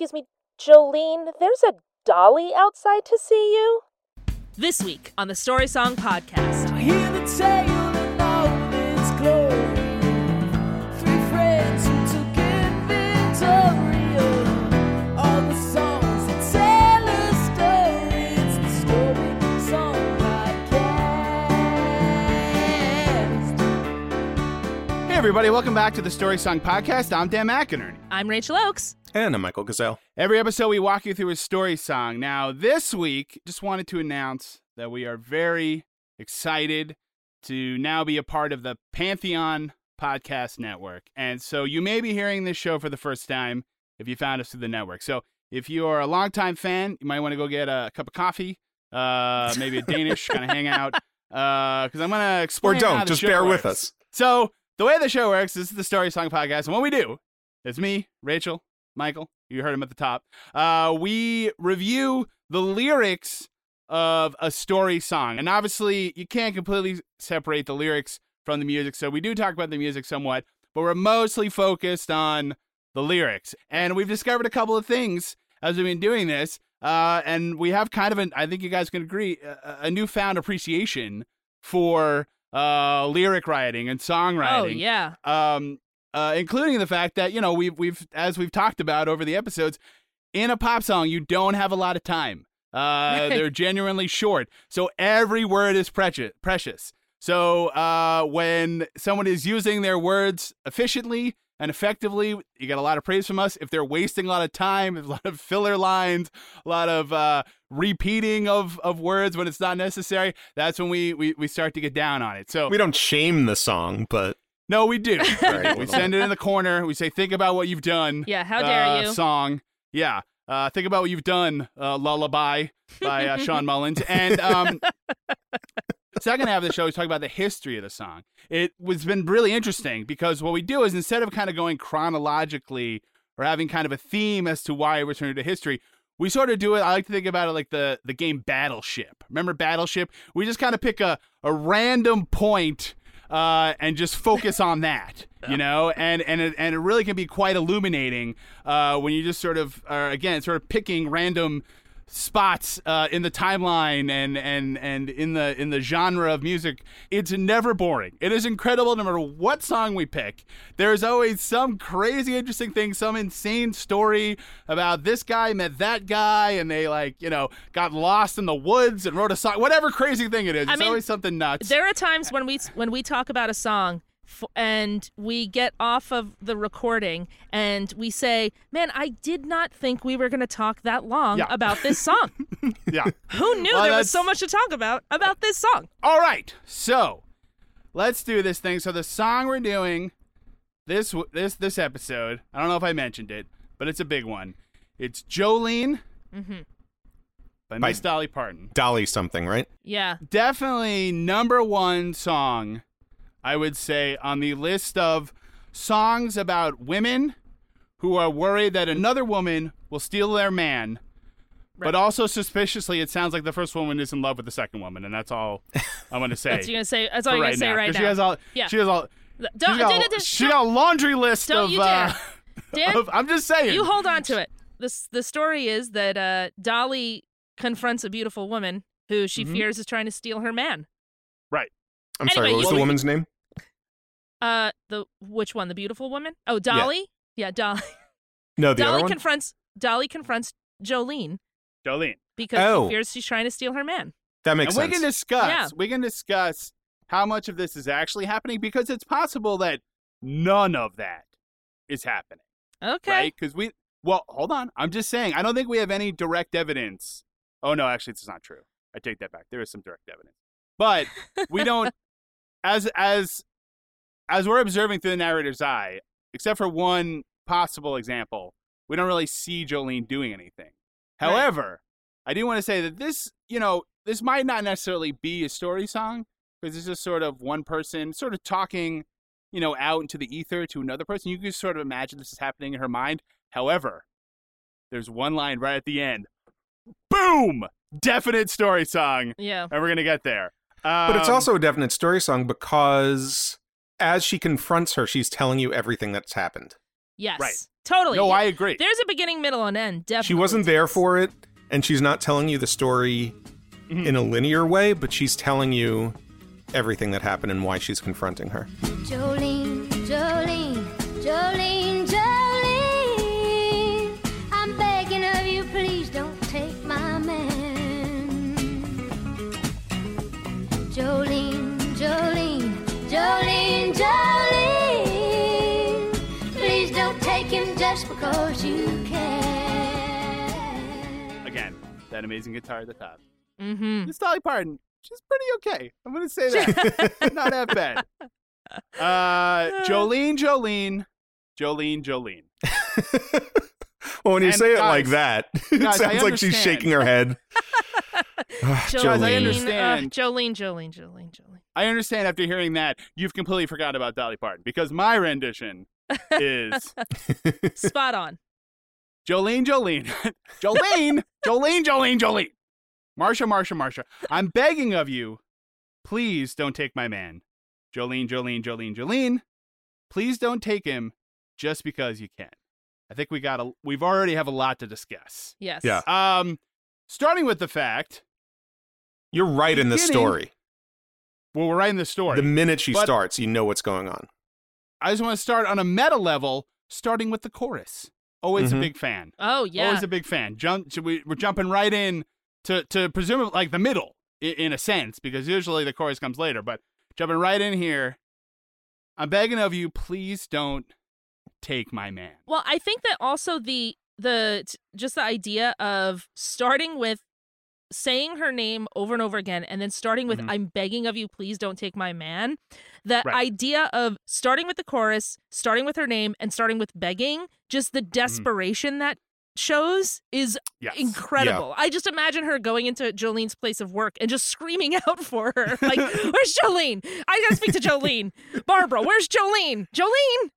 Excuse me, Jolene, there's a dolly outside to see you. This week on the Story Song Podcast. Everybody, welcome back to the Story Song Podcast. I'm Dan McInerney. I'm Rachel Oakes. And I'm Michael Gazelle. Every episode, we walk you through a story song. Now, this week, just wanted to announce that we are very excited to now be a part of the Pantheon Podcast Network. And so you may be hearing this show for the first time if you found us through the network. So if you're a longtime fan, you might want to go get a cup of coffee, uh, maybe a Danish kind of hangout, Uh because I'm going to Or explain how don't, the just show bear with us. So the way the show works, is the Story Song Podcast, and what we do is me, Rachel, Michael, you heard him at the top. Uh, we review the lyrics of a story song, and obviously you can't completely separate the lyrics from the music. So we do talk about the music somewhat, but we're mostly focused on the lyrics. And we've discovered a couple of things as we've been doing this. Uh, and we have kind of an, I think you guys can agree, a, a newfound appreciation for uh, lyric writing and songwriting Oh, yeah. um, uh, including the fact that you know we've we've as we've talked about over the episodes, in a pop song you don't have a lot of time. Uh, they're genuinely short, so every word is precious. Precious. So uh, when someone is using their words efficiently and effectively, you get a lot of praise from us. If they're wasting a lot of time, a lot of filler lines, a lot of uh, repeating of, of words when it's not necessary, that's when we, we, we start to get down on it. So We don't shame the song, but no, we do. Right. we send it in the corner. We say, "Think about what you've done." Yeah, how dare uh, you. Song. Yeah. Uh, think about what you've done. Uh, Lullaby by uh, Shawn Mullins. And um, second half of the show, we talk about the history of the song. It was been really interesting because what we do is instead of kind of going chronologically or having kind of a theme as to why we're turning to history. We sort of do it. I like to think about it like the the game Battleship. Remember Battleship? We just kind of pick a a random point uh, and just focus on that, you know, and and it, and it really can be quite illuminating uh, when you just sort of are again sort of picking random spots uh, in the timeline and and and in the in the genre of music. It's never boring. It is incredible no matter what song we pick. There's always some crazy interesting thing, some insane story about this guy met that guy and they like you know got lost in the woods and wrote a song. Whatever crazy thing it is, I it's mean, always something nuts. There are times when we when we talk about a song and we get off of the recording and we say, "Man, I did not think we were going to talk that long Yeah. about this song. yeah. Who knew Well, there that's- was so much to talk about about this song?" All right, so let's do this thing. So the song we're doing this this this episode, I don't know if I mentioned it, but it's a big one. It's Jolene mm-hmm. by By- Miss Dolly Parton. Dolly something, right? Yeah. Definitely number one song, I would say, on the list of songs about women who are worried that another woman will steal their man. But also suspiciously, it sounds like the first woman is in love with the second woman, and that's all I'm going to say. That's you gonna say. That's all you're right gonna say now, right now. She has all. Yeah. She has all. Don't, she's got, don't- don't- she got a laundry list don't of. you uh, dare. Dan, of- I'm just saying. you hold on to it. This the story is that uh, Dolly confronts a beautiful woman who she Mhm. fears is trying to steal her man. Right. I'm sorry, what was the woman's name? Uh, the which one? The beautiful woman? Oh, Dolly. Yeah, Dolly. No, the Dolly other one. confronts Dolly confronts Jolene Jolene. because Oh. she fears she's trying to steal her man. that makes and we can discuss. Yeah. We can discuss how much of this is actually happening because it's possible that none of that is happening, Okay. right? Because we. Well, hold on. I'm just saying. I don't think we have any direct evidence. Oh no, actually, it's not true. I take that back. There is some direct evidence, but we don't. as as as we're observing through the narrator's eye, except for one possible example, we don't really see Jolene doing anything. Right. However, I do want to say that this, you know, this might not necessarily be a story song because it's just sort of one person sort of talking, you know, out into the ether to another person. You can sort of imagine this is happening in her mind. However, there's one line right at the end. Boom! Definite story song. Yeah. And we're going to get there. But it's Um, also a definite story song because as she confronts her, she's telling you everything that's happened. Yes. Right. Totally. No, Yeah. I agree. There's a beginning, middle, and end. Definitely. She wasn't there for it, and she's not telling you the story Mm-hmm. in a linear way, but she's telling you everything that happened and why she's confronting her. Jolene, Jolene, Jolene, Jolene. That amazing guitar at the top. Mm-hmm. It's Dolly Parton. She's pretty okay. I'm going to say that. Not that bad. Uh, Jolene, Jolene, Jolene, Jolene. well, when you And say it guys- like that, it guys, sounds like she's shaking her head. Jolene, Guys, I uh, understand. Jolene, Jolene, Jolene, Jolene. I understand after hearing that, you've completely forgot about Dolly Parton because my rendition is Spot on. Jolene, Jolene, Jolene, Jolene, Jolene, Jolene. Marsha, Marsha, Marsha. I'm begging of you, please don't take my man. Jolene, Jolene, Jolene, Jolene. Please don't take him just because you can. I think we got a we've already have a lot to discuss. Yes. Yeah. Um starting with the fact, You're right in the story. well, we're right in the story. The minute she But- starts, you know what's going on. I just want to start on a meta level, starting with the chorus. Always Mhm. a big fan. Oh yeah. Always a big fan. Jump. should we, we're jumping right in to to presumably like the middle in, in a sense because usually the chorus comes later. But jumping right in here, I'm begging of you, please don't take my man. Well, I think that also the the just the idea of starting with saying her name over and over again and then starting with Mhm. I'm begging of you please don't take my man. The Right. idea of starting with the chorus, starting with her name and starting with begging, just the desperation that shows is Yes. incredible. I just imagine her going into Jolene's place of work and just screaming out for her. Like, where's Jolene? I gotta speak to Jolene. Barbara, where's Jolene? Jolene!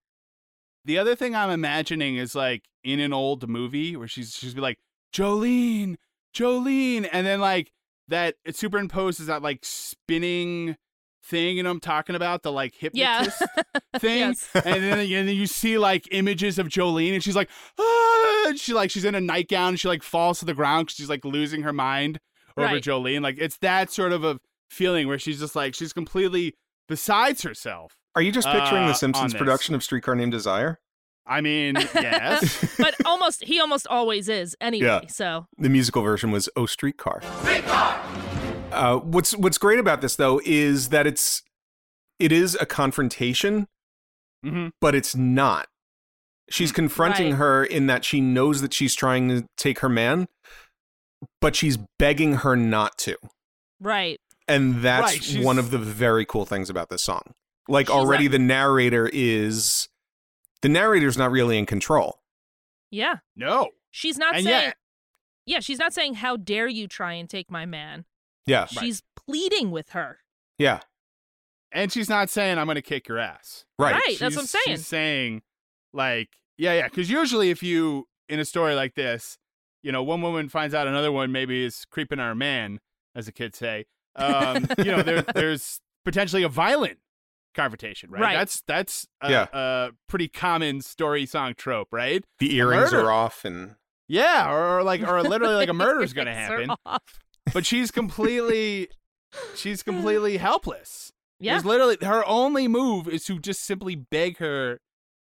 The other thing I'm imagining is like in an old movie where she's she's be like Jolene, Jolene, and then like that it superimposes that like spinning thing. You know I'm talking about? The like Yeah. hypnotist thing. Yes. And then and then you see like images of Jolene, and she's like, ah! and she like she's in a nightgown, and she like falls to the ground because she's like losing her mind over Right. Jolene. Like it's that sort of a feeling where she's just like she's completely besides herself. Are you just picturing Uh, the Simpsons production of Streetcar Named Desire? I mean, yes. but almost he almost always is anyway. Yeah. So The musical version was "Oh Streetcar." Streetcar. Uh, what's What's great about this though is that it's it is a confrontation, hmm but it's not. She's confronting Right. her in that she knows that she's trying to take her man, but she's begging her not to. right. And that's Right, one of the very cool things about this song. Like She's already like- the narrator is the narrator's not really in control. Yeah. No. She's not And saying yet- Yeah, she's not saying how dare you try and take my man. Yeah. She's pleading with her. Yeah. And she's not saying I'm going to kick your ass. Right. Right. that's what I'm She's- saying. She's saying, like, yeah, yeah. Because usually, if you in a story like this, you know, one woman finds out another one maybe is creeping on her man, as the kids say. Um, you know, there, there's potentially a violent confrontation, right? Right. That's that's a, Yeah. a pretty common story song trope, right? The earrings are off and Yeah, or, or like, or literally like a murder's going to happen. But she's completely, she's completely helpless. Yeah. There's literally her only move is to just simply beg her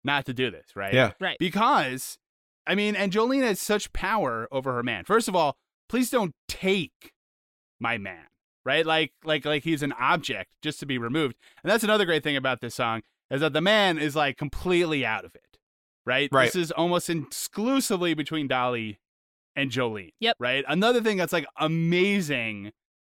not to do this, right? Yeah. Right. Because, I mean, and Jolene has such power over her man. First of all, please don't take my man, right? Like, like, like he's an object just to be removed. And that's another great thing about this song is that the man is like completely out of it, right? Right. This is almost exclusively between Dolly and Jolene. Yep. Right. Another thing that's like amazing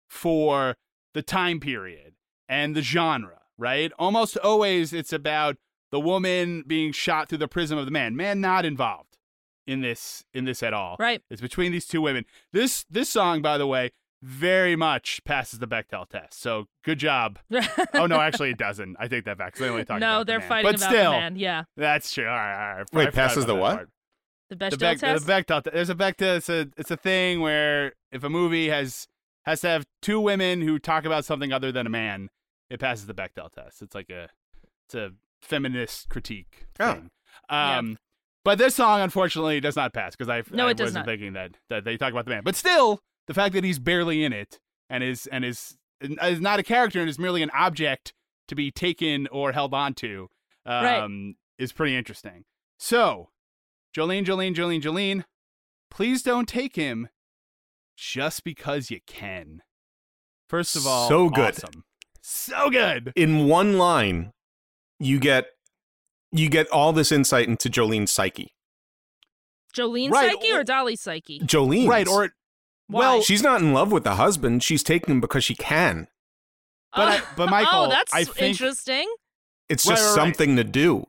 for the time period and the genre, right? Almost always it's about the woman being shot through the prism of the man. Man not involved in this in this at all. Right. It's between these two women. This this song, by the way, very much passes the Bechdel test. So good job. oh no, actually it doesn't. I take that back. 'cause they only talk no, about the they're man. fighting but about still, the man. Yeah. That's true. All right, all right. Wait, passes the what? part. The The, Bechdel Bech- test. the Bechdel. te- There's a Bechdel. It's a it's a thing where if a movie has has to have two women who talk about something other than a man, it passes the Bechdel test. It's like a it's a feminist critique Oh. thing. Um, but this song unfortunately does not pass because I No, I it does wasn't not. thinking that that they talk about the man. But still, the fact that he's barely in it and is and is is not a character and is merely an object to be taken or held onto um, Right. is pretty interesting. So, Jolene, Jolene, Jolene, Jolene, please don't take him just because you can. First of all, So good. awesome. So good. In one line, you get you get all this insight into Jolene's psyche. Jolene's Right, psyche or- or Dolly's psyche? Jolene, Right, or Why? well, she's not in love with the husband. She's taking him because she can. but I- Oh, but Michael, oh, that's I think- interesting. It's just right, right. something to do.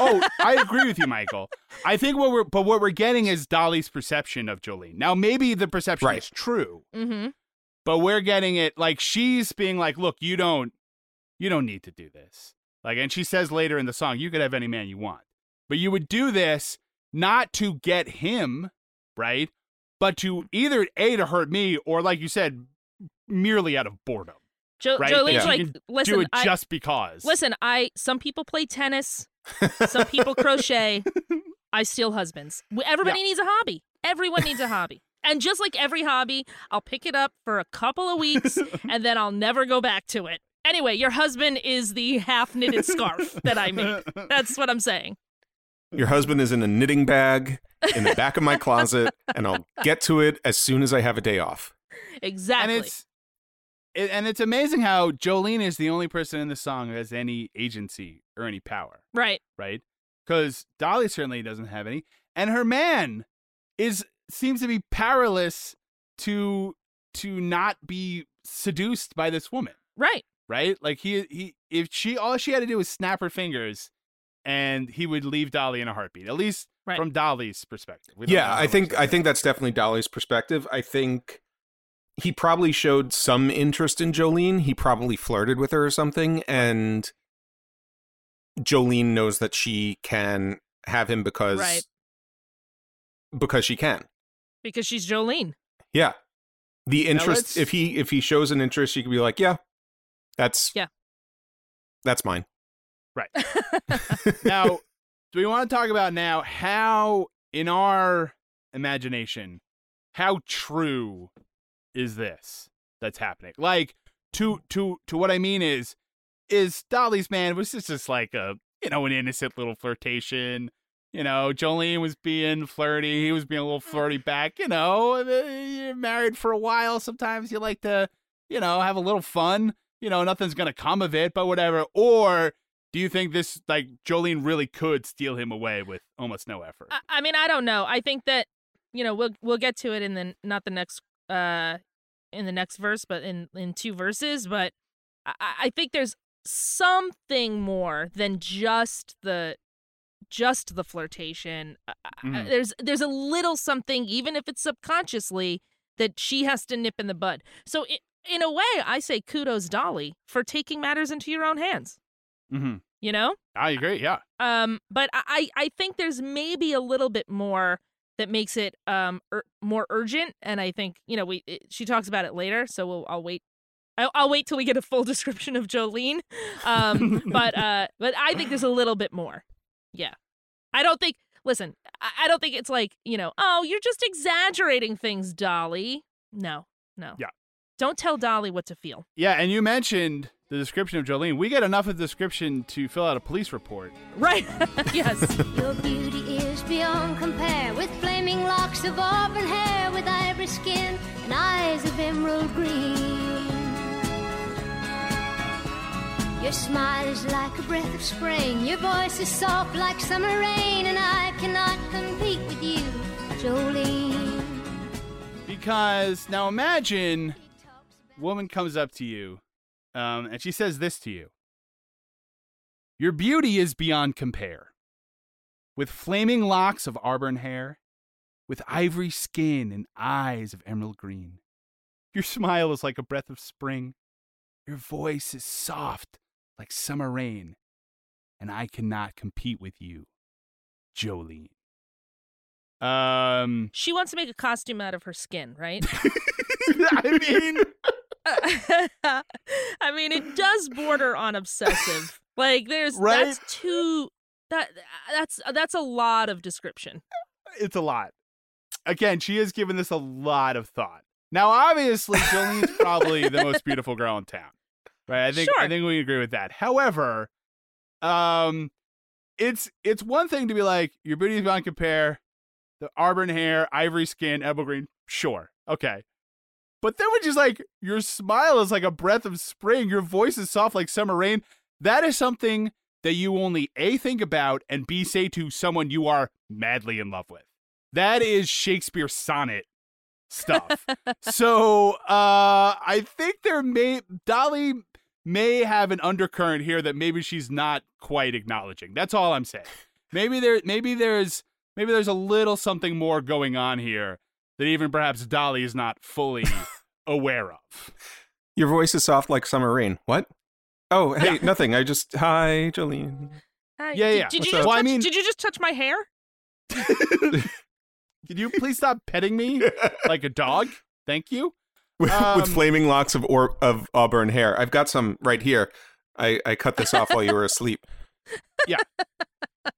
oh, I agree with you, Michael. I think what we're but what we're getting is Dolly's perception of Jolene. Now, maybe the perception Right. is true, Mm-hmm. but we're getting it like she's being like, "Look, you don't, you don't need to do this." Like, and she says later in the song, "You could have any man you want, but you would do this not to get him, right? But to either a to hurt me or, like you said, merely out of boredom, Jo- right? Jolene's That like, listen, do it I, just because. listen. I some people play tennis, some people crochet. I steal husbands. Everybody Yeah. needs a hobby. Everyone needs a hobby. And just like every hobby, I'll pick it up for a couple of weeks and then I'll never go back to it. Anyway, your husband is the half knitted scarf that I made. That's what I'm saying. Your husband is in a knitting bag in the back of my closet, and I'll get to it as soon as I have a day off. Exactly. And it's it, and it's amazing how Jolene is the only person in the song who has any agency or any power, right. right? Because Dolly certainly doesn't have any, and her man is seems to be powerless to to not be seduced by this woman, Right. right? Like he he if she all she had to do was snap her fingers, and he would leave Dolly in a heartbeat. At least Right. from Dolly's perspective. We don't Yeah, I think I think that's definitely Dolly's perspective. I think he probably showed some interest in Jolene. He probably flirted with her or something, and Jolene knows that she can have him because Right. because she can. Because she's Jolene. Yeah. The interest let's- if he if he shows an interest, she could be like, Yeah, that's Yeah. That's mine. now, do we want to talk about now how, in our imagination, how true is this that's happening? Like, to to to what I mean is, is Dolly's man was this just like a you know an innocent little flirtation? You know, Jolene was being flirty. He was being a little flirty mm. back. You know, you're married for a while. Sometimes you like to, you know, have a little fun. You know, nothing's gonna come of it, but whatever. Or do you think this like Jolene really could steal him away with almost no effort? I, I mean, I don't know. I think that you know we'll we'll get to it in the not the next uh in the next verse, but in in two verses. But I, I think there's something more than just the just the flirtation. Mhm. There's there's a little something, even if it's subconsciously, that she has to nip in the bud. So i in a way, I say kudos, Dolly, for taking matters into your own hands. Mm-hmm. You know. I agree. Yeah. Um, but I, I think there's maybe a little bit more that makes it um ur- more urgent, and I think you know we it, she talks about it later, so we'll, I'll wait. I'll, I'll wait till we get a full description of Jolene. Um, but uh, but I think there's a little bit more. Yeah, I don't think. Listen, I, I don't think it's like you know. Oh, you're just exaggerating things, Dolly. No, no. Yeah. Don't tell Dolly what to feel. Yeah, and you mentioned the description of Jolene. We get enough of the description to fill out a police report. Right. yes. Your beauty is beyond compare with flaming locks of auburn hair, with ivory skin and eyes of emerald green. Your smile is like a breath of spring, your voice is soft like summer rain, and I cannot compete with you, Jolene. Because now imagine, woman comes up to you, um, and she says this to you: "Your beauty is beyond compare, with flaming locks of auburn hair, with ivory skin and eyes of emerald green. Your smile is like a breath of spring, your voice is soft like summer rain, and I cannot compete with you, Jolene." Um. She wants to make a costume out of her skin, right? I mean, I mean, it does border on obsessive. Like, there's Right? that's too that that's that's a lot of description. it's a lot. Again, she has given this a lot of thought. Now, obviously, Jolene's probably the most beautiful girl in town, right? I think I think we agree with that. However, um, it's it's one thing to be like your beauty is beyond compare, the auburn hair, ivory skin, evergreen. Sure, okay. But then when she's like, your smile is like a breath of spring, your voice is soft like summer rain. That is something that you only A, think about, and B, say to someone you are madly in love with. That is Shakespeare sonnet stuff. so uh, I think there may, Dolly may have an undercurrent here that maybe she's not quite acknowledging. That's all I'm saying. Maybe there, maybe there's, maybe there's a little something more going on here that even perhaps Dolly is not fully aware of. Your voice is soft like summer rain. What? Oh, hey, nothing. I just hi, Jolene. Hi, Yeah, did, yeah. Did What's you just Well, I touch, mean- did you just touch my hair? Could you please stop petting me like a dog? Thank you. with, Um, with flaming locks of or, of auburn hair. I've got some right here. I, I cut this off while you were asleep. I'm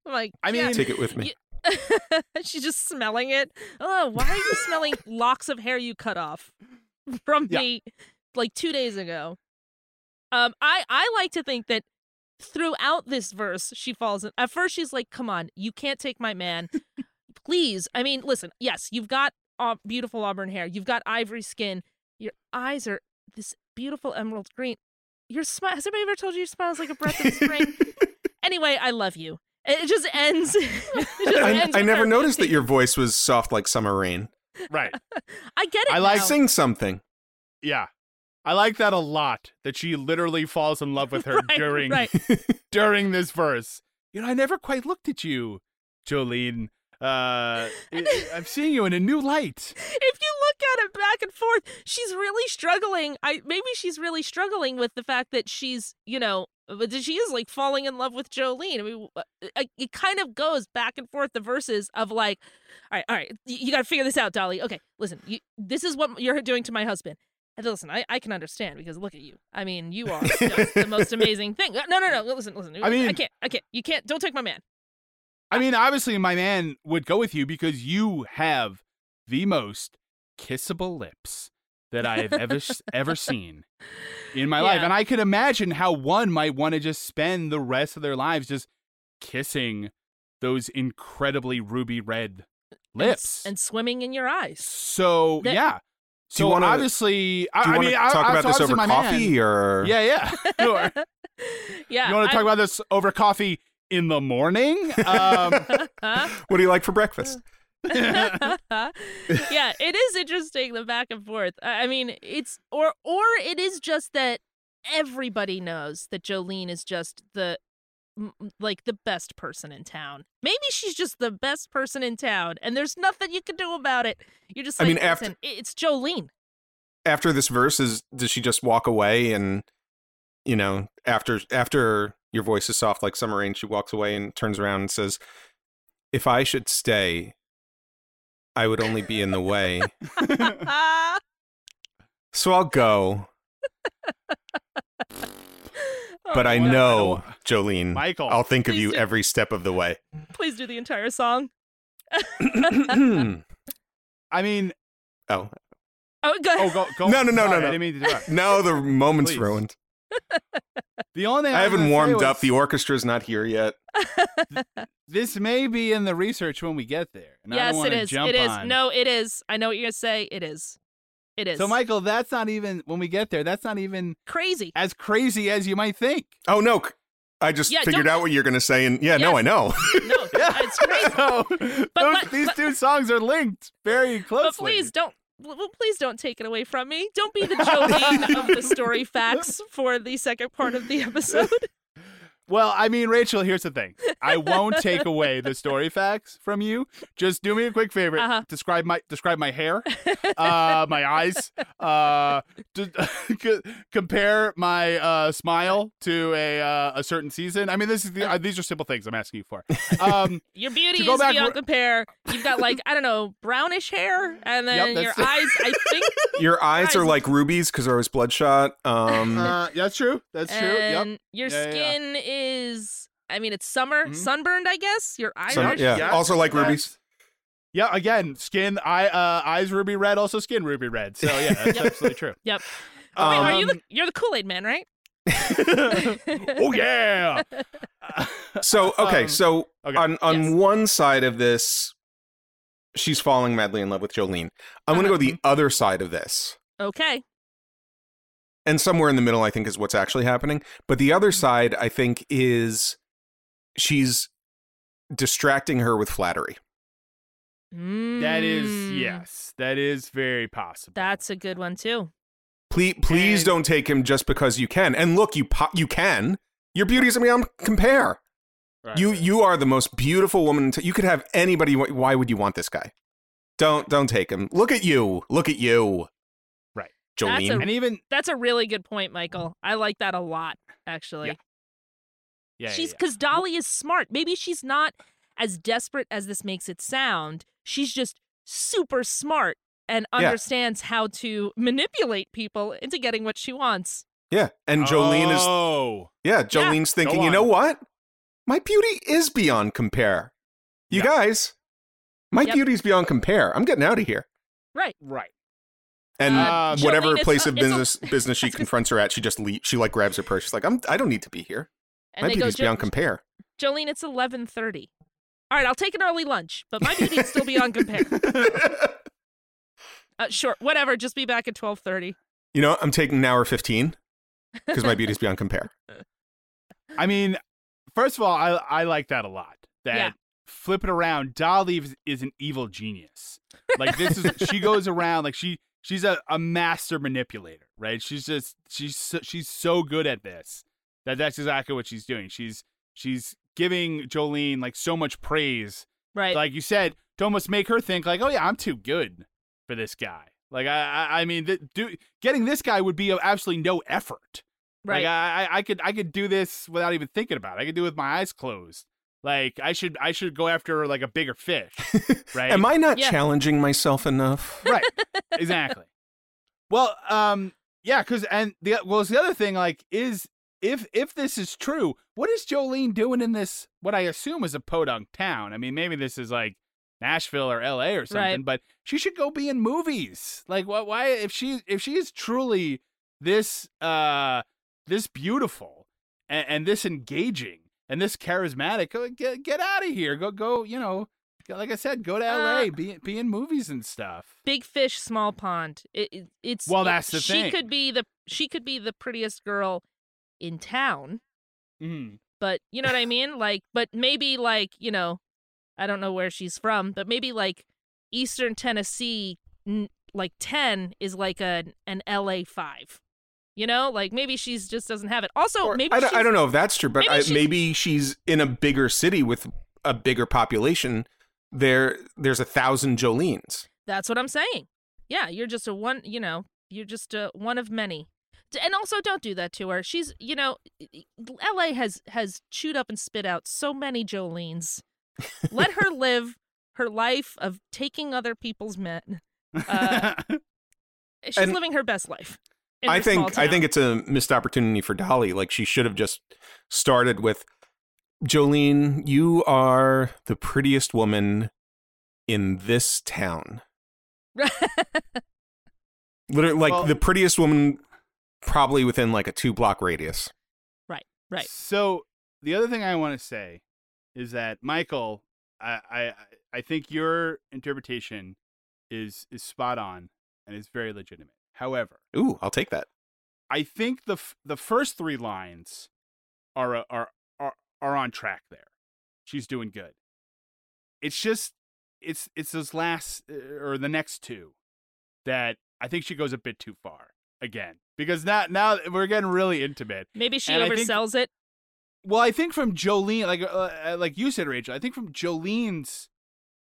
like, I mean, yeah. Take it with me. she's just smelling it. Oh, why are you smelling locks of hair you cut off from Yeah. me like two days ago? Um, I I like to think that throughout this verse she falls in. At first, she's like, "Come on, you can't take my man, please." I mean, listen. Yes, you've got uh, beautiful auburn hair. You've got ivory skin. Your eyes are this beautiful emerald green. Your smile. Has anybody ever told you your smile is like a breath of spring? anyway, I love you. It just ends. it just I, ends I never her- noticed that your voice was soft like summer rain. right. I get it. I like now. Sing something. Yeah. I like that a lot. That she literally falls in love with her Right, during right. during this verse. You know, I never quite looked at you, Jolene. Uh, I'm seeing you in a new light. If you look at it back and forth, she's really struggling. I maybe she's really struggling with the fact that she's, you know, but she is like falling in love with Jolene. I mean, uh, uh, it kind of goes back and forth the verses of like, all right, all right, you, got to figure this out, Dolly. Okay, listen, you, this is what you're doing to my husband. And listen, I, I can understand because look at you. I mean, you are just the most amazing thing. No, no, no. Listen, listen. I mean- I can't. I can't. You can't. Don't take my man. I mean, obviously, my man would go with you because you have the most kissable lips that I have ever ever seen in my life, and I could imagine how one might want to just spend the rest of their lives just kissing those incredibly ruby red lips. and, swimming in your eyes. so That- yeah. Do you So wanna- obviously, I, Do you I want mean, to I- talk I- about so this over coffee man- or? Yeah, yeah. Sure. yeah. you want to talk about this over coffee in the morning? Um. What do you like for breakfast? yeah, it is interesting the back and forth. I I mean, it's or or it is just that everybody knows that Jolene is just the m- m- like the best person in town. Maybe she's just the best person in town, and there's nothing you can do about it. You're just I mean, after- it's Jolene. After this verse, is does she just walk away and, you know, after after your voice is soft like summer rain, she walks away and turns around and says, "If I should stay, I would only be in the way, so I'll go." Oh, but I Oh, know, Jolene, Michael. I'll think of you do. every step of the way. Please do the entire song. I mean, oh Oh, go oh, go, go. No, no, no, sorry, no, I no. didn't mean to do that. no, the moment's Please. ruined. The only thing I was haven't gonna warmed was, up. The orchestra's not here yet. This may be in the research when we get there. And I yes, don't it is. Jump it is. on. No, it is. I know what you're gonna say. It is. It is. So, Michael, that's not even when we get there. That's not even crazy. as crazy as you might think. Oh no, I just Yeah, figured out what you're going to say, and yeah, no, I know. No, yeah. it's crazy. So, those, let- these let- two songs are linked very closely. But please don't. Well, Please don't take it away from me. Don't be the Jolene of the story facts for the second part of the episode. Well, I mean, Rachel, here's the thing. I won't take away the story facts from you. Just do me a quick favor. Uh-huh. Describe my describe my hair, uh, my eyes. Uh, d- c- compare my uh, smile to a uh, a certain season. I mean, this is the, uh, these are simple things I'm asking you for. Um, Your beauty To go is back beyond where- compare. You've got like I don't know brownish hair, and then Yep, your that's- eyes. I think. Your eyes are like rubies because they're always bloodshot. Um, uh, that's true. That's true. Yep. your Yeah, yeah, yeah. Skin is. I mean, it's summer, Mhm. sunburned. I guess your eyes Sun- are. yeah, Yeah, also like rubies. Yeah, again, skin, eye, uh, eyes ruby red, also skin ruby red. So yeah, that's Yep. absolutely true. Yep. Wait, are you the Um, you're the Kool Aid man, right? oh yeah. So okay, Um, so okay. on on Yes. one side of this, she's falling madly in love with Jolene. I'm going to Uh-huh. go the other side of this, Okay. And somewhere in the middle, I think is what's actually happening. But the Mm-hmm. other side, I think, is she's distracting her with flattery. That is Mm, yes, that is very possible. That's a good one too. Please, please And- don't take him just because you can. And look, you po- you can. Your beauty's beyond compare. Right. You you are the most beautiful woman. T- you could have anybody. Why would you want this guy? Don't don't take him. Look at you. Look at you. Right. That's a- and even That's a really good point, Michael. I like that a lot, actually. Yeah. yeah, she's yeah, because Dolly is smart. Maybe she's not as desperate as this makes it sound. She's just super smart and Yeah. understands how to manipulate people into getting what she wants. yeah. And yeah. Jolene is oh, yeah. Jolene's thinking. You know what? My beauty is beyond compare. You Yeah. guys, my Yep. beauty's beyond compare. I'm getting out of here. Right. right. And Uh, whatever Jolene, place of it's a- business business she confronts her at, she just le- she like grabs her purse. She's like, I'm I don't need to be here. And my they go, beauty's "Jo- beyond compare. Jolene, it's eleven thirty. All right, I'll take an early lunch, but my beauty's still beyond compare. Uh, sure, whatever. Just be back at twelve thirty. You know, I'm taking an hour 15 because my beauty's beyond compare. I mean, first of all, I I like that a lot. That Yeah. flip it around. Dolly is, is an evil genius. Like this is she goes around like she she's a, a master manipulator, right? She's just she's so, she's so good at this that that's exactly what she's doing. She's she's giving Jolene like so much praise, Right. like you said, to almost make her think like, oh yeah, I'm too good for this guy. Like I I, I mean, th- do, getting this guy would be absolutely no effort. right. Like I, I, I could, I could do this without even thinking about it. I could do it with my eyes closed. Like I should, I should go after like a bigger fish, right? Am I not Yeah. challenging myself enough? right? exactly. Well, um, yeah, because and the well, it's the other thing like is if if this is true, what is Jolene doing in this? What I assume is a podunk town. I mean, maybe this is like Nashville or L.A. or something, Right. but she should go be in movies. Like, what? Why? If she if she is truly this uh this beautiful and, and this engaging and this charismatic, get get out of here. Go go. You know, like I said, go to L.A. Uh, be be in movies and stuff. Big fish, small pond. It, it, it's Well, it- that's the she could be the she could be the prettiest girl in town, Mm-hmm. but you know what I mean. Like, but maybe like you know, I don't know where she's from, but maybe like Eastern Tennessee, n- like ten is like a an L.A. five. You know, like maybe she's just doesn't have it. Also, Or- maybe I, don't, I don't know if that's true, but maybe I, she's- maybe she's in a bigger city with a bigger population. There, there's a thousand Jolenes. That's what I'm saying. Yeah, you're just a one, you know, you're just a one of many. And also don't do that to her. She's, you know, LA has has chewed up and spit out so many Jolenes. Let her live her life of taking other people's men. Uh, She's And- living her best life. In I her small think I think it's a missed opportunity for Dolly. Like she should have just started with Jolene. You are the prettiest woman in this town. Literally, like Well- the prettiest woman probably within like a two block radius. Right. Right. So the other thing I want to say is that Michael, I, I I think your interpretation is is spot on and is very legitimate. However, Ooh, I'll take that. I think the f- the first three lines are uh, are are are on track there. She's doing good. It's just it's it's those last uh, or the next two that I think she goes a bit too far again because now now we're getting really intimate. Maybe she And I think- oversells it. Well, I think from Jolene, like uh, like you said, Rachel. I think from Jolene's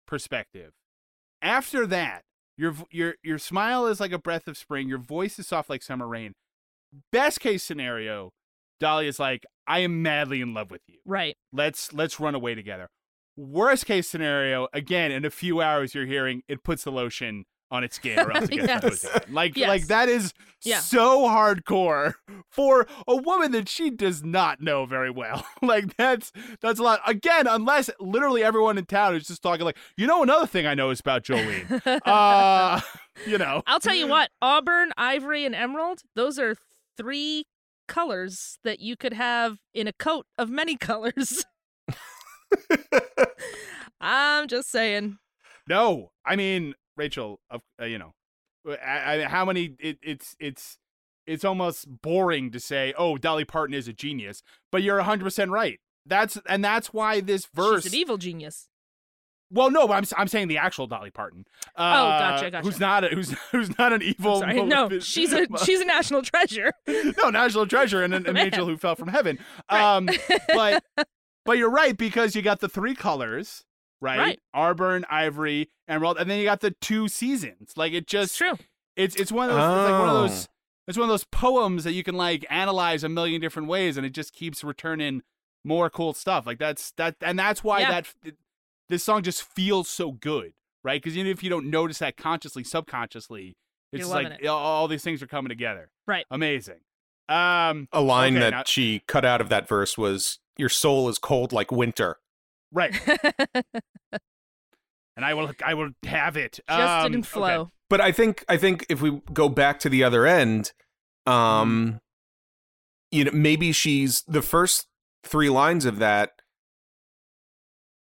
perspective, after that, your your your smile is like a breath of spring. Your voice is soft like summer rain. Best case scenario, Dolly is like, I am madly in love with you. Right. Let's let's run away together. Worst case scenario, again, in a few hours, you're hearing it puts the lotion on its skin, or else it gets Yes. Like Yes. like that is Yeah. so hardcore for a woman that she does not know very well. like that's that's a lot. Again, unless literally everyone in town is just talking like, you know, another thing I know is about Jolene. uh, you know, I'll tell you what, Auburn, Ivory, and Emerald, those are three colors that you could have in a coat of many colors. I'm just saying. no. I mean, Rachel, of uh, you know, I, I, how many? It, it's it's it's almost boring to say, oh, Dolly Parton is a genius, but you're 100 percent right. That's and that's why this verse. She's an evil genius. Well, no, but I'm I'm saying the actual Dolly Parton. Uh, Oh, gotcha, gotcha. Who's not a, who's who's not an evil. Sorry. No, she's a she's a national treasure. no national treasure and an an angel who fell from heaven. Right. Um, but but you're right because you got the three colors, right? Right. Arburn, Ivory, Emerald, and then you got the two seasons. Like it It's just true. it's it's one of those it's like one of Oh. those it's one of those poems that you can like analyze a million different ways, and it just keeps returning more cool stuff. Like that's that, and that's why Yeah. that this song just feels so good, right? Because even if you don't notice that consciously, subconsciously, it's just like it. all, all these things are coming together. Right. Amazing. Um, A line Okay, that now- she cut out of that verse was "Your soul is cold like winter." Right. and I will I will have it. Just um, didn't okay. flow. But I think I think if we go back to the other end, um, you know, maybe she's the first three lines of that.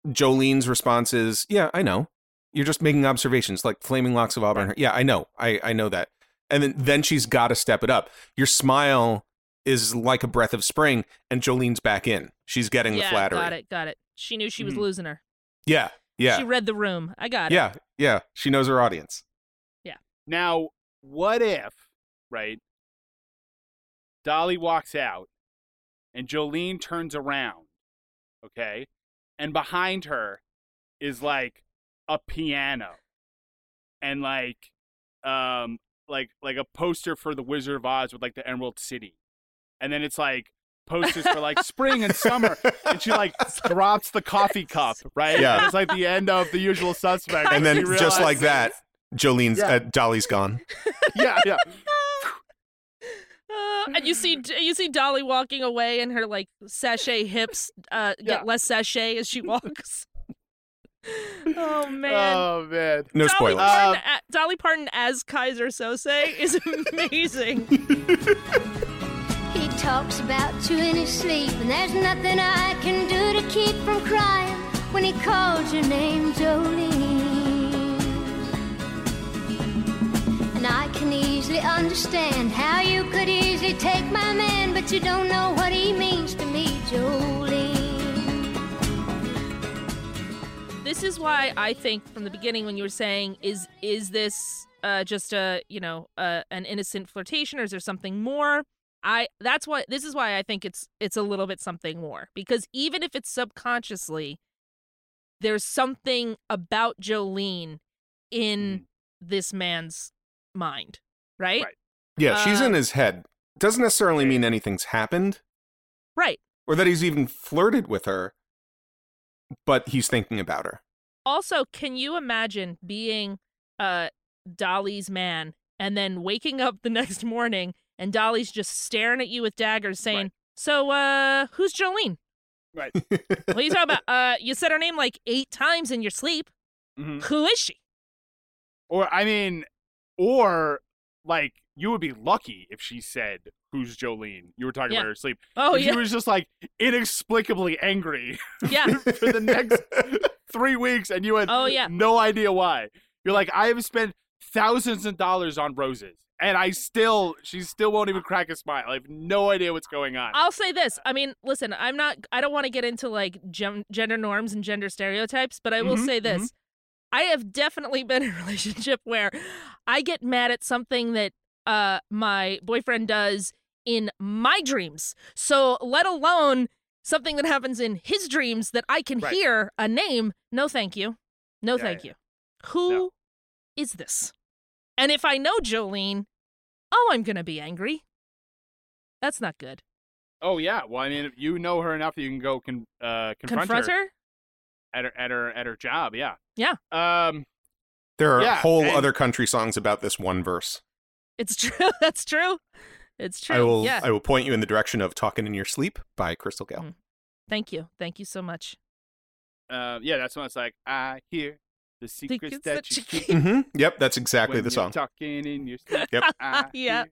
Jolene's response is, "Yeah, I know. You're just making observations, like flaming locks of auburn. hair. Yeah, I know. I I know that." And then then she's got to step it up. Your smile is like a breath of spring, and Jolene's back in. She's getting yeah, the flattery. got it, got it. She knew she was Mhm. losing her. Yeah, yeah, She read the room. I got it. yeah, yeah. She knows her audience. Yeah. Now, what if, right? Dolly walks out and Jolene turns around, okay? And behind her is like a piano and like um like like a poster for the Wizard of Oz with like the Emerald City. And then it's like posters for like spring and summer and she like drops the coffee cup, right? Yeah. And it's like the end of the usual suspect. And then she just like that, Jolene's Yeah. uh, Dolly's gone. Yeah, yeah. Uh, and you see, you see Dolly walking away, and her like sashay hips uh, Yeah. get less sashay as she walks. oh man! Oh man. No Dolly spoilers. Parton, a- Dolly Parton as Keyser Söze is amazing. Talks about you in his sleep, and there's nothing I can do to keep from crying when he calls your name, Jolene. And I can easily understand how you could easily take my man, but you don't know what he means to me, Jolene. this is why I think from the beginning when you were saying is is this uh, just a you know uh, an innocent flirtation or is there something more? I that's why this is why I think it's it's a little bit something more because even if it's subconsciously, there's something about Jolene in this man's mind, right? Right. Yeah, she's Uh, in his head. Doesn't necessarily mean anything's happened Right. or that he's even flirted with her, but he's thinking about her. Also, can you imagine being uh Dolly's man and then waking up the next morning and Dolly's just staring at you with daggers saying, Right. "So, uh, who's Jolene? Right. What are you talking about? Uh, you said her name like eight times in your sleep. Mhm. Who is she? Or I mean, or like you would be lucky if she said, "Who's Jolene?" You were talking Yeah. about her sleep. Oh yeah, She was just like inexplicably angry yeah. for the next three weeks, and you had Oh, yeah. no idea why. You're like, I have spent thousands of dollars on roses, and I still, she still won't even crack a smile. I have no idea what's going on. I'll say this. I mean, listen, I'm not. I don't want to get into like gem- gender norms and gender stereotypes, but I will Mhm, say this. I have definitely been in a relationship where I get mad at something that uh my boyfriend does in my dreams. So let alone something that happens in his dreams that I can Right. hear a name. No, thank you. No, Yeah, thank yeah. you. Who is this? And if I know Jolene, oh, I'm gonna be angry. That's not good. oh yeah, well, I mean, if you know her enough that you can go con- uh, confront, Confront her, her? at her at her at her job. Yeah. Yeah. Um. There are Yeah, whole and- other country songs about this one verse. It's true. That's true. It's true. I will yeah. I will point you in the direction of Talking in Your Sleep by Crystal Gayle. Mm. Thank you. Thank you so much. Uh. Yeah. That's when it's like, I hear the secrets Secrets that, that you you keep. keep. hmm Yep, that's exactly when the you're song. Talking in your sleep. Yep. I Yeah.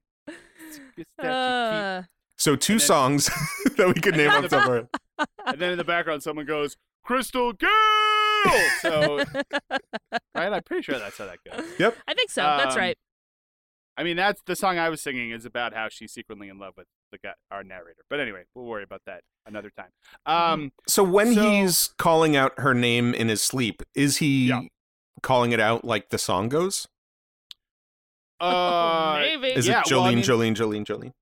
secrets that you Uh, So two then- songs that we could name on the top of our And then in the background, someone goes, "Crystal Gayle." So, right? I'm pretty sure that's how that goes. Yep. I think so. That's Um, right. I mean, that's the song I was singing is about how she's secretly in love with the guy, our narrator. But anyway, we'll worry about that another time. Mm-hmm. Um, So when So- he's calling out her name in his sleep, is he Yeah. Calling it out like the song goes? uh, Maybe. Is Yeah, it Jolene, well, I mean- Jolene, Jolene, Jolene?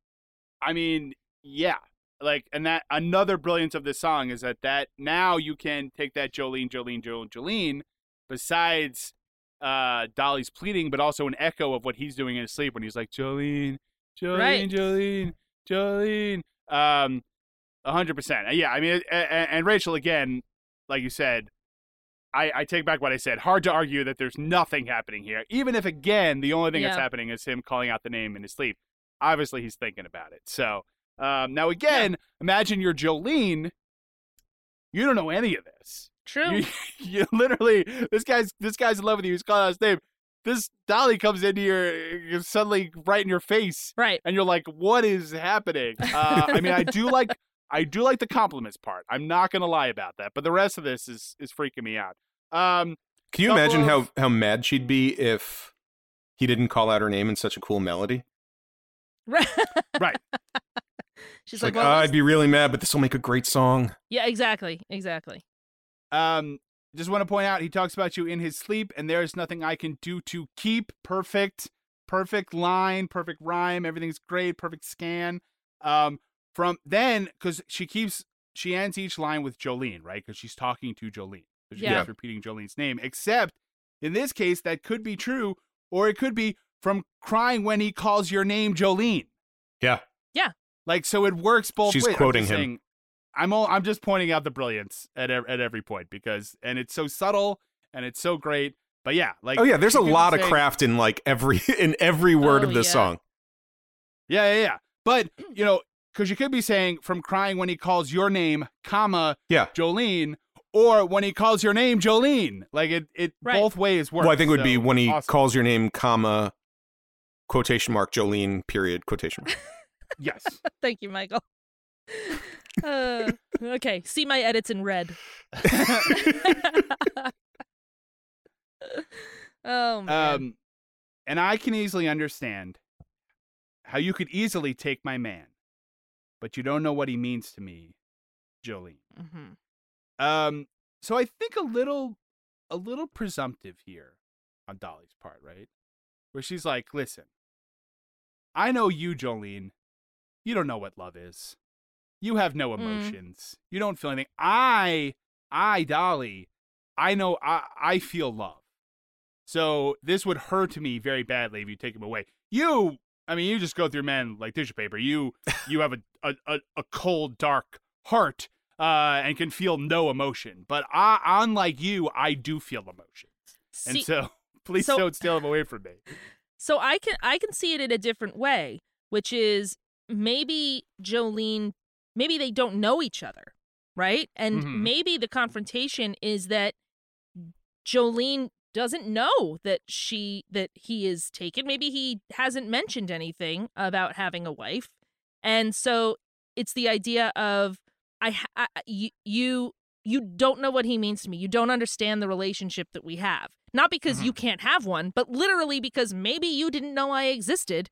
I mean, yeah. Like, and that another brilliance of this song is that that now you can take that Jolene, Jolene, Jolene, Jolene, besides uh, Dolly's pleading, but also an echo of what he's doing in his sleep when he's like Jolene, Jolene, Right. Jolene, Jolene. Um, a hundred percent. Yeah, I mean, and, and Rachel again, like you said, I, I take back what I said. Hard to argue that there's nothing happening here, even if again the only thing that's happening is him calling out the name in his sleep. Obviously, he's thinking about it. So um, now again, imagine you're Jolene. You don't know any of this. True. You, you literally this guy's this guy's in love with you. He's calling out his name. This Dolly comes into your suddenly right in your face, right. and you're like, "What is happening?" Uh, I mean, I do like I do like the compliments part. I'm not gonna lie about that, but the rest of this is is freaking me out. Um, Can you imagine how, of- how mad she'd be if he didn't call out her name in such a cool melody? Right. Right. She's It's like, like, well, "Ah, this- I'd be really mad, but this will make a great song. yeah, exactly, exactly. Um, just want to point out he talks about you in his sleep, and there is nothing I can do to keep perfect, perfect line, perfect rhyme. Everything's great, perfect scan. Um, from then because she keeps she ends each line with Jolene, right? Because she's talking to Jolene. So she Yeah. keeps repeating Jolene's name. Except in this case, that could be true, or it could be from crying when he calls your name, Jolene. Yeah. Yeah. Like so, it works both She's ways. I'm quoting him. saying- I'm all, I'm just pointing out the brilliance at at every point because and it's so subtle and it's so great. But yeah, like oh yeah, there's a could be lot of craft in like every in every word Oh, of this yeah. song. Yeah, yeah, yeah. But mm. you know, because you could be saying from crying when he calls your name, comma Yeah. Jolene, or when he calls your name, Jolene. Like it, it Right. both ways work. Well, I think it would be when he awesome. calls your name, comma, quotation mark, Jolene, period, quotation mark. Yes. Thank you, Michael. Uh, okay, see my edits in red. oh man. Um, and I can easily understand how you could easily take my man, but you don't know what he means to me, Jolene. Mm-hmm. Um, so I think a little, a little presumptive here on Dolly's part, right? Where she's like, "Listen, I know you, Jolene. You don't know what love is. You have no emotions. You don't feel anything. I, I, Dolly, I know. I, I feel love. So this would hurt me very badly if you take him away. You, I mean, you just go through men like tissue paper. You, you have a, a, a, cold, dark heart uh, and can feel no emotion. But I, unlike you, I do feel emotions. And so please so- don't steal them away from me. So I can I can see it in a different way, which is maybe Jolene maybe they don't know each other, right? And Mhm. maybe the confrontation is that Jolene doesn't know that she that he is taken. Maybe he hasn't mentioned anything about having a wife. And so it's the idea of I, I you, you you don't know what he means to me. You don't understand the relationship that we have. Not because you can't have one, but literally because maybe you didn't know I existed.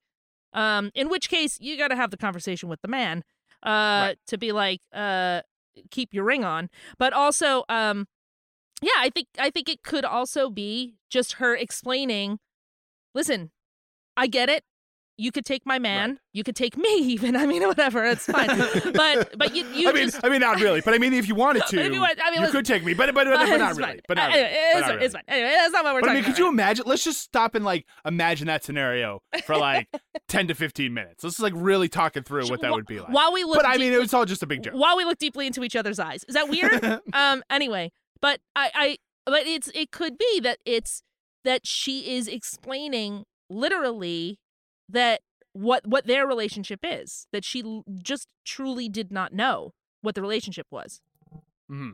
Um, in which case you got to have the conversation with the man, uh, to be like, uh, keep your ring on. But also, um, yeah, I think I think it could also be just her explaining. Listen, I get it. You could take my man. You could take me, even. I mean, whatever. It's fine. but but you you I mean, just I mean, not really, but I mean, if you wanted to, you want- I mean, you listen- could take me, but but, but, but not really, but not Anyway, really, it's but not fine, really. It's fine. Anyway, that's not what we're But I talking mean, could about. you imagine? Let's just stop and like imagine that scenario for like ten to fifteen minutes. Let's just like really talking through what that would be like. While we look, but I mean, it was all just a big joke. while we look deeply into each other's eyes. Is that weird? um. Anyway, but I, I, but it's it could be that it's that she is explaining literally that what what their relationship is that she just truly did not know what the relationship was. hmm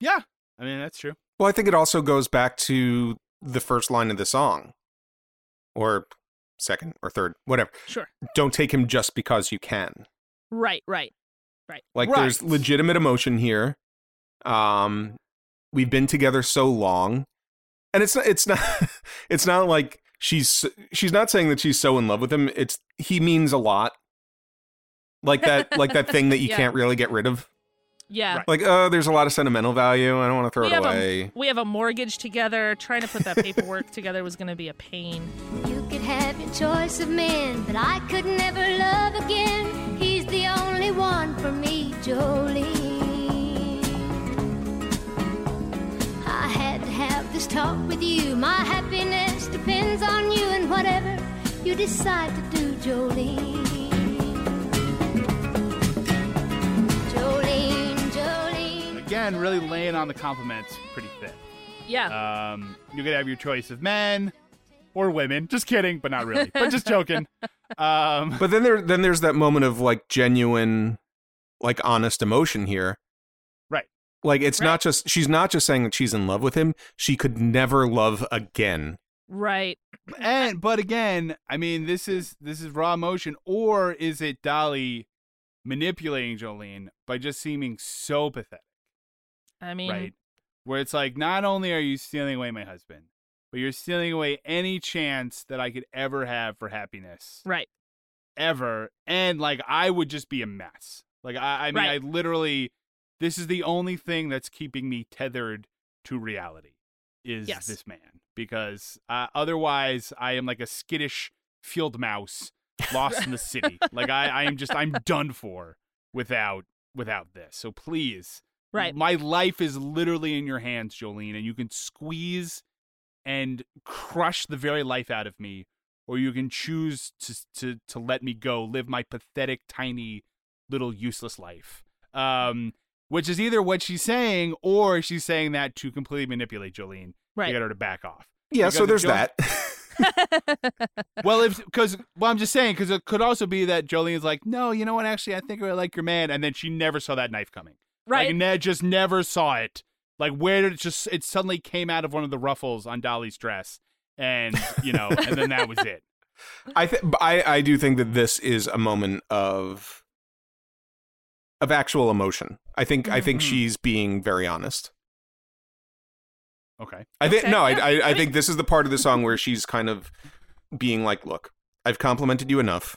Yeah, I mean that's true. Well, I think it also goes back to the first line of the song, or second or third, whatever. Sure. Don't take him just because you can. Right. Right. Right. Like Right. there's legitimate emotion here. Um, we've been together so long, and it's not. It's not. It's not like she's. She's not saying that she's so in love with him. It's he means a lot. Like that. like that thing that you Yeah. can't really get rid of. Yeah. Right. Like, oh, there's a lot of sentimental value. I don't want to throw We it away. a, we have a mortgage together. Trying to put that paperwork together was going to be a pain. You could have your choice of men, but I could never love again. He's the only one for me, Jolene. I had to have this talk with you. My happiness depends on you and whatever you decide to do, Jolene. Jolene, Jolene. Again, really laying on the compliments pretty thick. Yeah. Um, you could have your choice of men or women. Just kidding, but not really. but just joking. Um, But then there then there's that moment of like genuine like honest emotion here. Right. Like it's Right. not just she's not just saying that she's in love with him. She could never love again. right. and but again, I mean, this is this is raw emotion, or is it Dolly manipulating Jolene by just seeming so pathetic? I mean, right? Where it's like, not only are you stealing away my husband, but you're stealing away any chance that I could ever have for happiness, right. ever. And like, I would just be a mess. Like, I, I mean, Right. I literally, this is the only thing that's keeping me tethered to reality is Yes. this man. Because uh, otherwise, I am like a skittish field mouse lost in the city. Like, I, I am just, I'm done for without without this. So please, Right. my life is literally in your hands, Jolene, and you can squeeze and crush the very life out of me, or you can choose to to to let me go, live my pathetic, tiny, little useless life. Um, which is either what she's saying, or she's saying that to completely manipulate Jolene to Right. get her to back off. Yeah, so there's if that. Well, if because well, I'm just saying because it could also be that Jolene's like, no, you know what? Actually, I think I like your man, and then she never saw that knife coming. right. Like Ned just never saw it. Like where did it just it suddenly came out of one of the ruffles on Dolly's dress, and you know, and then that was it. I th- I I do think that this is a moment of of actual emotion. I think I think mm-hmm. she's being very honest. Okay. I think Okay, no. I, I I I think this is the part of the song where she's kind of being like, "Look, I've complimented you enough.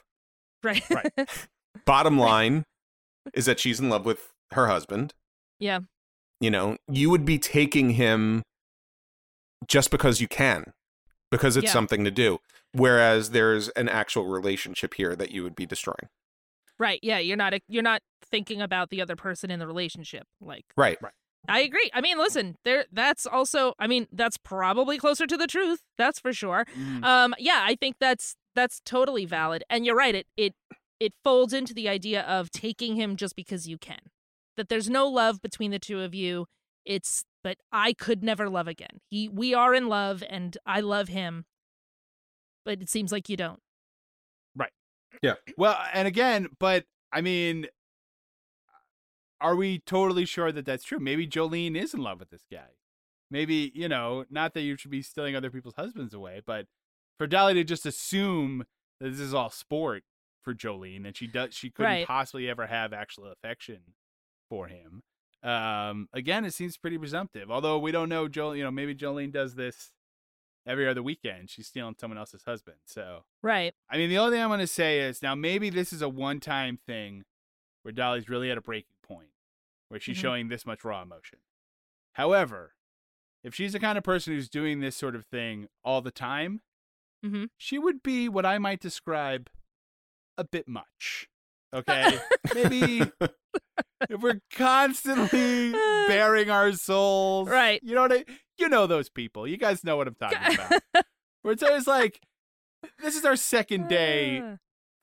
right. Right. Bottom line is that she's in love with her husband. yeah. You know, you would be taking him just because you can, because it's Yeah. something to do. Whereas there's an actual relationship here that you would be destroying. Right. Yeah. You're not. You're not thinking about the other person in the relationship. Like. Right. Right. I agree. I mean, listen, there that's also I mean, that's probably closer to the truth. That's for sure. Mhm. Um yeah, I think that's that's totally valid. And you're right. It it it folds into the idea of taking him just because you can. That there's no love between the two of you. It's but I could never love again. He we are in love and I love him. But it seems like you don't. Well, and again, but I mean, are we totally sure that that's true? Maybe Jolene is in love with this guy. maybe you know, not that you should be stealing other people's husbands away, but for Dolly to just assume that this is all sport for Jolene and she does she couldn't Right. possibly ever have actual affection for him. Um, again, it seems pretty presumptive. Although we don't know, Jolene, you know, maybe Jolene does this every other weekend. She's stealing someone else's husband. So Right. I mean, the only thing I'm going to say is now maybe this is a one time thing where Dolly's really at a breaking point where she's Mhm. showing this much raw emotion. However, if she's the kind of person who's doing this sort of thing all the time, Mhm. she would be what I might describe a bit much. Okay? maybe we're constantly baring our souls. Right. You know what I you know those people. You guys know what I'm talking about. Where it's always like this is our second day Ah.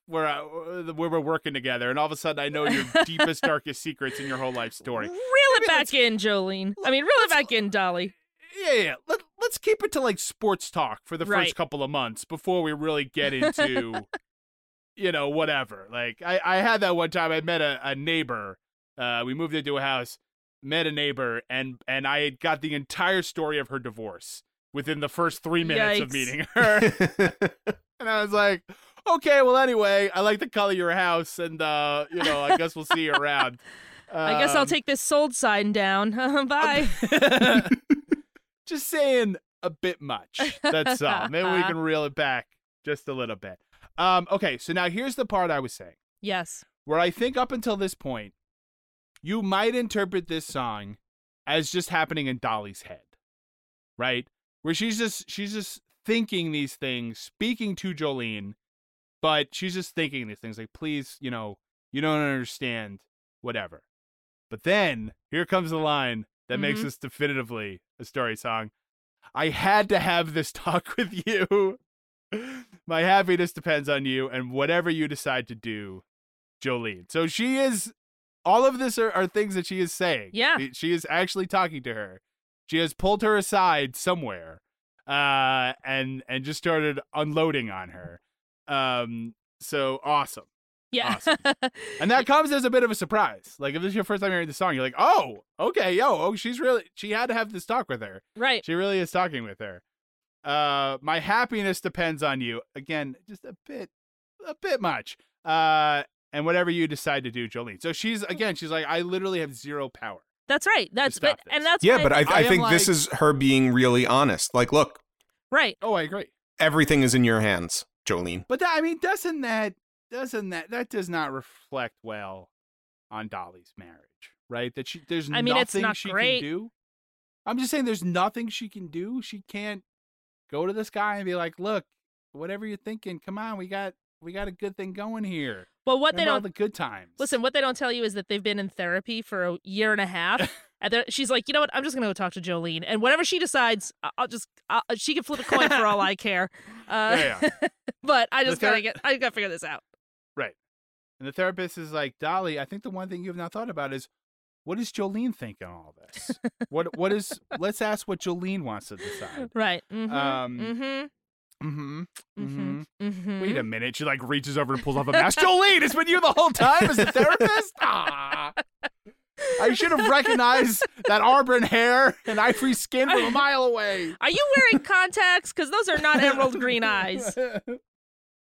where I, where we're working together, and all of a sudden I know your deepest, darkest secrets in your whole life story. Reel it back in, Jolene. I mean, reel it back in, Dolly. Yeah, yeah. Let, let's keep it to like sports talk for the Right. first couple of months before we really get into, you know, whatever. Like I, I had that one time. I met a, a neighbor. Uh, we moved into a house, met a neighbor, and and I had got the entire story of her divorce within the first three minutes of meeting her. And I was like, okay, well, anyway, I like the color of your house, and uh, you know, I guess we'll see you around. I guess I'll Um, take this sold sign down. Bye. just saying a bit much. That's all. Maybe we can reel it back just a little bit. Um, okay, so now here's the part I was saying, yes. where I think up until this point, you might interpret this song as just happening in Dolly's head, right? Where she's just she's just thinking these things, speaking to Jolene, but she's just thinking these things like, please, you know, you don't understand, whatever. But then here comes the line that makes Mhm. this definitively a story song. I had to have this talk with you. My happiness depends on you, and whatever you decide to do, Jolene. So she is. All of this are, are things that she is saying. Yeah. She- is actually talking to her. She has pulled her aside somewhere, uh, and and just started unloading on her. Um, so awesome. Yeah. Awesome. And that comes as a bit of a surprise. Like if this is your first time hearing the song, you're like, oh, okay, yo, oh, she's really she had to have this talk with her. right. She really is talking with her. Uh, my happiness depends on you. Again, just a bit, a bit much. Uh, and whatever you decide to do, Jolene. So she's again, she's like, I literally have zero power. That's right. That's stop but and that's yeah, but I, I I, am think this is her being really honest. Like, look, right. Oh, I agree. everything is in your hands, Jolene. But that, I mean, doesn't that doesn't that that does not reflect well on Dolly's marriage, right? That she there's I mean, it's nothing not she great. can do. I'm just saying, there's nothing she can do. She can't go to this guy and be like, "Look, whatever you're thinking, come on, we got we got a good thing going here. Well, what they Remember all don't all the good times." listen. What they don't tell you is that they've been in therapy for a year and a half. And she's like, you know what? I'm just gonna go talk to Jolene, and whatever she decides, I'll just I'll, she can flip a coin for all I care. Uh, Yeah, but I The just gotta ther- get I gotta figure this out. right. And the therapist is like, Dolly, I think the one thing you have not thought about is what does Jolene think on all this? what what is? Let's ask what Jolene wants to decide. Right. Mm-hmm. Um, mm-hmm. Mm-hmm. Mm-hmm. Mm-hmm. Wait a minute. She like reaches over and pulls off a mask. Jolene, it's been you the whole time as a therapist? Ah. I should have recognized that auburn hair and ivory skin from a mile away. Are you wearing contacts? Because those are not emerald green eyes. I,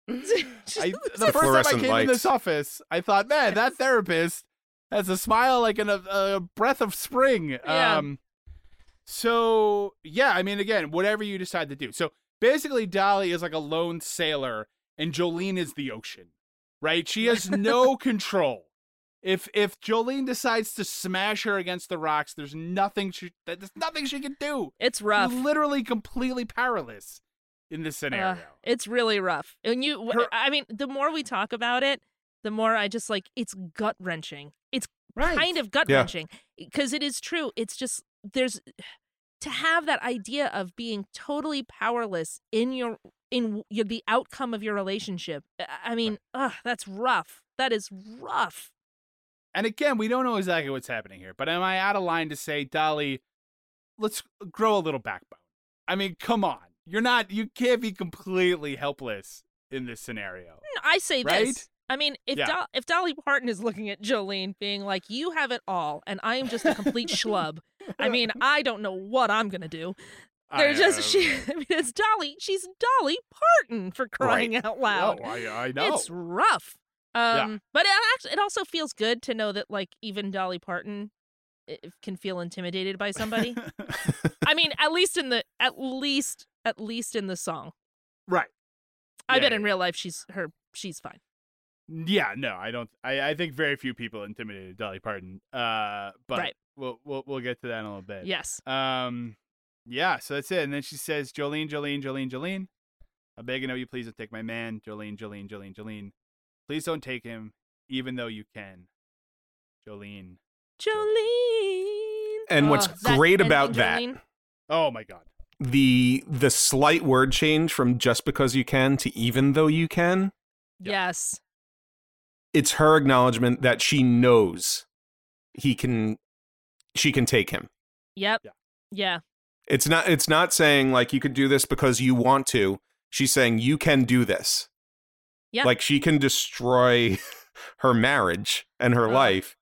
the first time I fluorescent came in this office, I thought, man, that therapist has a smile like in a, a breath of spring. Yeah. Um, so yeah, I mean, again, whatever you decide to do. So basically, Dolly is like a lone sailor, and Jolene is the ocean, right? She has no control. If if Jolene decides to smash her against the rocks, there's nothing she that there's nothing she can do. It's rough. She's literally completely powerless in this scenario. Uh, it's really rough. And you, Her- I mean, the more we talk about it, the more I just like it's gut wrenching. It's right. kind of gut-wrenching because it is true. It's just there's to have that idea of being totally powerless in your in the outcome of your relationship. Uh, I- I mean, ugh, that's rough. That is rough. And again, we don't know exactly what's happening here, but am I out of line to say, Dolly, let's uh, grow a little backbone? I mean, come on. You're not, you can't be completely helpless in this scenario. I say Right? this. I mean, if Yeah. Do- if Dolly Parton is looking at Jolene being like, "You have it all, and I am just a complete schlub," I mean, I don't know what I'm gonna do. They're I, just uh, she. I mean, it's Dolly. She's Dolly Parton for crying out loud. No, I, I know. It's rough. Um, Yeah. but it actually, it also feels good to know that like even Dolly Parton can feel intimidated by somebody. I mean, at least in the at least at least in the song. right. I Yeah, bet yeah, in real life she's her she's fine. Yeah, no, I don't. I, I think very few people intimidated Dolly Parton. Uh, but Right. we'll we'll we'll get to that in a little bit. Yes. Um, yeah. So that's it. And then she says, "Jolene, Jolene, Jolene, Jolene, I beg and know you, please don't take my man, Jolene, Jolene, Jolene, Jolene. Please don't take him, even though you can, Jolene." Jolene. And what's Oh, is that great about that, Jolene? Oh my God. the the slight word change from just because you can to even though you can, Yes. It's her acknowledgement that she knows he can she can take him. Yep. Yeah. Yeah. It's not it's not saying like you could do this because you want to. She's saying you can do this. Yeah. Like she can destroy her marriage and her Oh. life.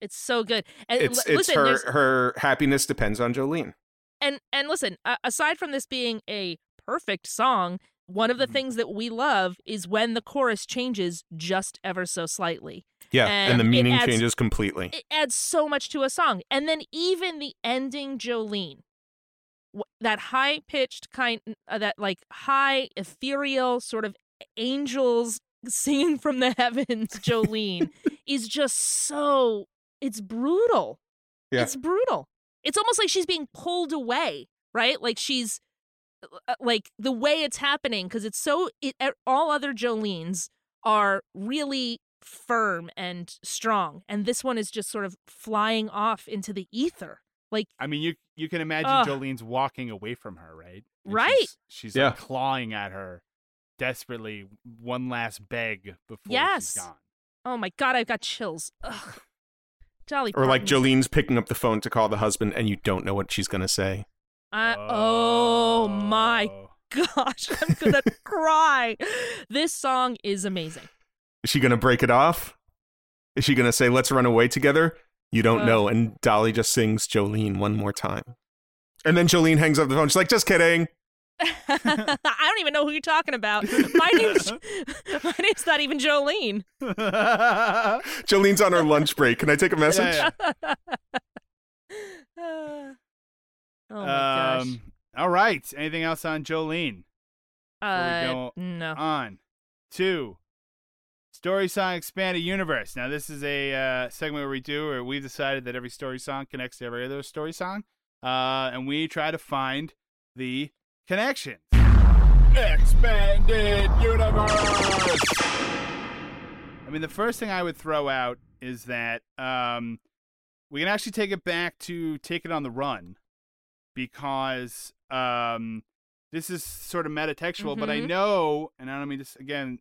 It's so good. And It's l- it's listen, her her happiness depends on Jolene. and and listen, uh, aside from this being a perfect song, one of the Mhm. things that we love is when the chorus changes just ever so slightly. Yeah, and, the And it meaning adds- changes completely. It adds so much to a song. And then even the ending Jolene, that high pitched kind, uh, that like high ethereal sort of angels singing from the heavens, Jolene, is just so it's brutal. Yeah. It's brutal. It's almost like she's being pulled away, right? Like she's like the way it's happening because it's so it, uh, all other Jolenes are really firm and strong and this one is just sort of flying off into the ether. Like I mean, you you can imagine Ugh. Jolene's walking away from her, right? And Right. She's, she's Yeah. like clawing at her desperately, one last beg before Yes. she's gone. oh my god, I've got chills. Ugh. Dolly Or like Jolene's picking up the phone to call the husband and you don't know what she's going to say. I- oh my Oh. gosh, I'm gonna cry. This song is amazing. Is she going to break it off? Is she going to say, let's run away together? You don't Ugh. know. And Dolly just sings Jolene one more time. And then Jolene hangs up the phone. She's like, just kidding. I don't even know who you're talking about. My name's my name's not even Jolene. Jolene's on her lunch break. Can I take a message? Yeah, oh my yeah. Um, all right. Anything else on Jolene? gosh. we Uh, go no. On to Story Song Expanded Universe. Now, this is a uh, segment where we do, where we've decided that every story song connects to every other story song, uh, and we try to find the connections. Expanded Universe. I mean, the first thing I would throw out is that um, we can actually take it back to Take It on the Run because um, this is sort of metatextual, but I Mhm. know, and I don't mean this again.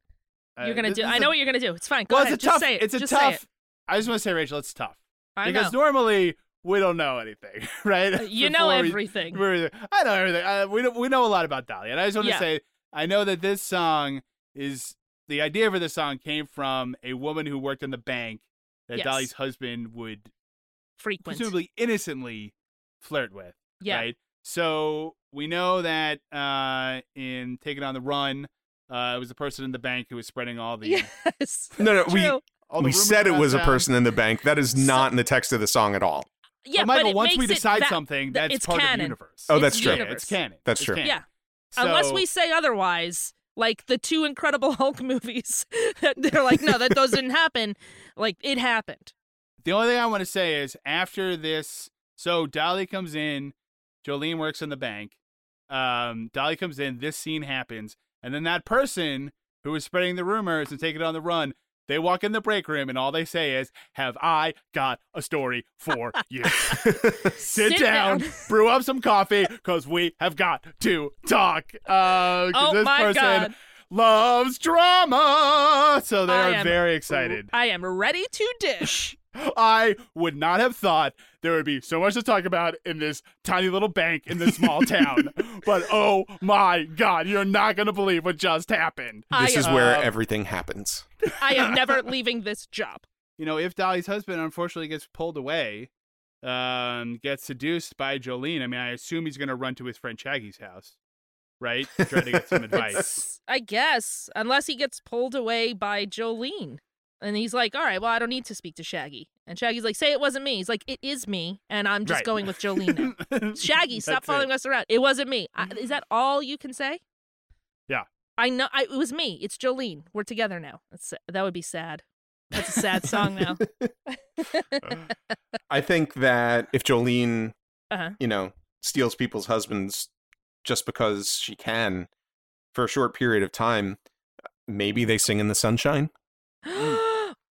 uh, You're gonna do. I know a- what you're gonna do. It's fine. Go well, ahead. it's a Just tough. say it. It's a Just tough. it. I just want to say, Rachel, it's tough I because know. normally we don't know anything, right? Uh, you know we- everything. we're- I know everything. Uh, we know, we know a lot about Dolly, and I just want to Yeah. say I know that this song is the idea for this song came from a woman who worked in the bank that Yes. Dolly's husband would Frequent. presumably innocently flirt with. Yeah. Right. So we know that uh, in Take It on the Run, uh, it was the person in the bank who was spreading all the Yes. No, no, we True. all we said it around was a person in the bank. That is not in the text of the song at all. Yeah, but Michael, it once we makes it decide va- something, that's it's part of the universe. Oh, It's that's true. Yeah, it's canon. That's true. canon. Yeah. Unless we say otherwise, like the two Incredible Hulk movies, they're like, no, that those didn't happen. Like it happened. The only thing I want to say is after this, so Dolly comes in, Jolene works in the bank. Um, Dolly comes in, this scene happens, and then that person who is spreading the rumors and taking it on the run, they walk in the break room and all they say is, "Have I got a story for you?" Sit, Sit down, down. brew up some coffee, because we have got to talk. Uh, 'cause Oh this my person God. loves drama, so they I are am very excited. I am ready to dish. I would not have thought there would be so much to talk about in this tiny little bank in this small town. But oh my God, you're not going to believe what just happened. This I, is am, where Um, everything happens. I am never leaving this job. You know, if Dolly's husband unfortunately gets pulled away, um, gets seduced by Jolene, I mean, I assume he's going to run to his friend Shaggy's house, right? Try to get some advice. I guess, unless he gets pulled away by Jolene. And he's like, all right, well, I don't need to speak to Shaggy. And Shaggy's like, say it wasn't me. He's like, it is me. And I'm just Right. going with Jolene now. Shaggy, stop following it. us around. It wasn't me. I, is that all you can say? Yeah. I know. I, it was me. It's Jolene. We're together now. That's, that would be sad. That's a sad song now. I think that if Jolene, Uh-huh. you know, steals people's husbands just because she can for a short period of time, maybe they sing in the sunshine.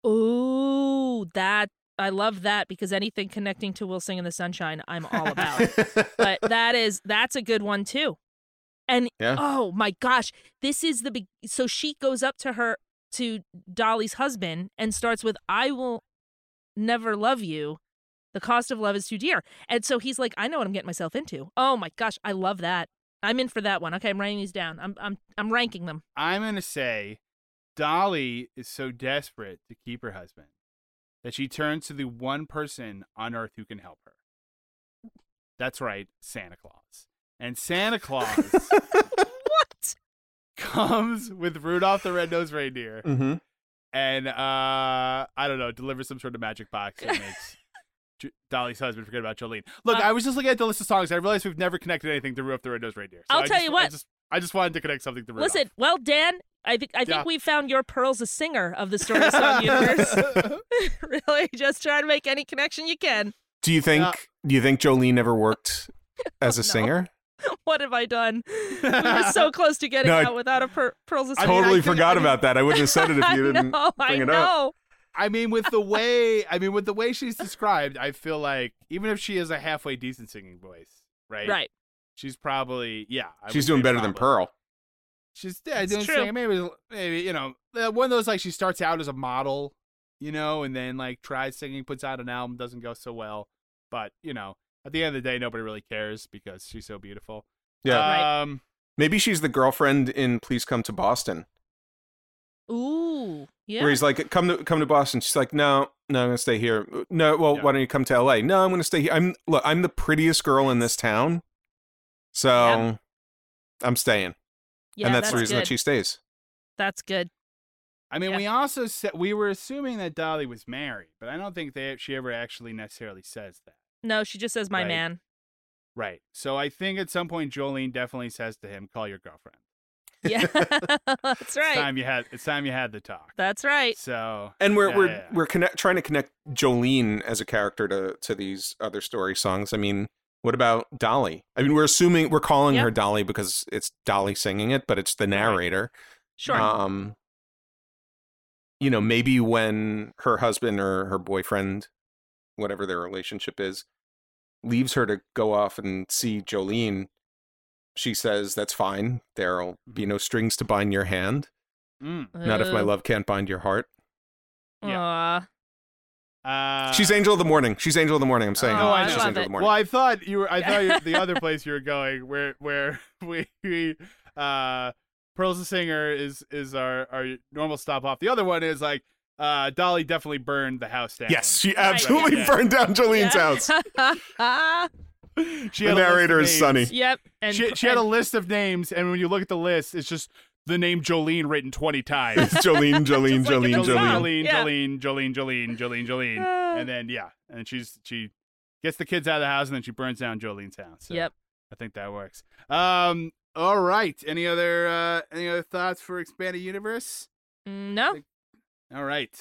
Ooh, that I love that because anything connecting to "We'll Sing in the Sunshine," I'm all about. but that is that's a good one too. And Yeah. oh my gosh, this is the big. So she goes up to her to Dolly's husband and starts with, "I will never love you. The cost of love is too dear." And so he's like, "I know what I'm getting myself into." Oh my gosh, I love that. I'm in for that one. Okay, I'm writing these down. I'm I'm I'm ranking them. I'm to say Dolly is so desperate to keep her husband that she turns to the one person on earth who can help her. That's right, Santa Claus. And Santa Claus what? comes with Rudolph the Red-Nosed Reindeer mm-hmm. and uh I don't know, delivers some sort of magic box that makes J- Dolly's husband forget about Jolene. Look, Uh, I was just looking at the list of songs. I realized we've never connected anything to Rudolph the Red-Nosed Reindeer. So I'll I tell just- you what. just, I just wanted to connect something to Rudolph. Listen, well, Dan, I think I think Yeah. we found your Pearl's a singer of the Story Song universe. really, just try to make any connection you can. Do you think? Yeah. Do you think Jolene ever worked as a No. singer? What have I done? We were so close to getting No, I- out without a per- Pearl's a I singer. mean, totally think- forgot I about that. I wouldn't have said it if you didn't know, I bring it up. know. I mean, with the way I mean, with the way she's described, I feel like even if she has a halfway decent singing voice, right? Right. She's probably yeah. I She's doing say better than. Pearl. She's yeah, It's doing true. singing. Maybe maybe you know one of those like she starts out as a model, you know, and then like tries singing, puts out an album, doesn't go so well, but you know, at the end of the day, nobody really cares because she's so beautiful. Yeah. Right. Um. Maybe she's the girlfriend in Please Come to Boston. Ooh, yeah. Where he's like, come to come to Boston. She's like, no, no, I'm gonna stay here. No, well, Yeah. why don't you come to L.A.? No, I'm gonna stay here. I'm look, I'm the prettiest girl in this town, so Yeah. I'm staying, yeah, and that's, the reason good. that she stays. That's good. I mean, Yeah. we also said we were assuming that Dolly was married, but I don't think they she ever actually necessarily says that. No, she just says my Right. man. Right. So I think at some point Jolene definitely says to him, "Call your girlfriend." Yeah, that's It's right. time you had. It's time you had the talk. That's right. So And we're Yeah, we're yeah, yeah. we're connect, trying to connect Jolene as a character to to these other story songs. I mean, what about Dolly? I mean, we're assuming we're calling Yeah. her Dolly because it's Dolly singing it, but it's the narrator. Sure. Um, you know, maybe when her husband or her boyfriend, whatever their relationship is, leaves her to go off and see Jolene, she says, "That's fine. There'll be no strings to bind your hand. mm. Not if my love can't bind your heart." Yeah. aw. Uh, She's Angel of the Morning. She's Angel of the Morning. I'm saying Oh, it. I She's love Angel it. of the Morning. Well, I thought you were. I thought you the other place you were going, where where we, we uh, Pearl's the singer is is our our normal stop off. The other one is like uh, Dolly definitely burned the house down. yes, she absolutely Yeah. burned down Jolene's house. house. she The had a list of narrator is. Sunny. yep. And She, she had a list of names, and when you look at the list, it's just the name Jolene written twenty times. It's Jolene, Jolene, like Jolene. Jolene. Jolene, Yeah. Jolene, Jolene, Jolene, Jolene, Jolene, and then yeah, and she's she gets the kids out of the house, and then she burns down Jolene's house. So Yep. I think that works. Um, all right. Any other uh, any other thoughts for expanded universe? No. All right.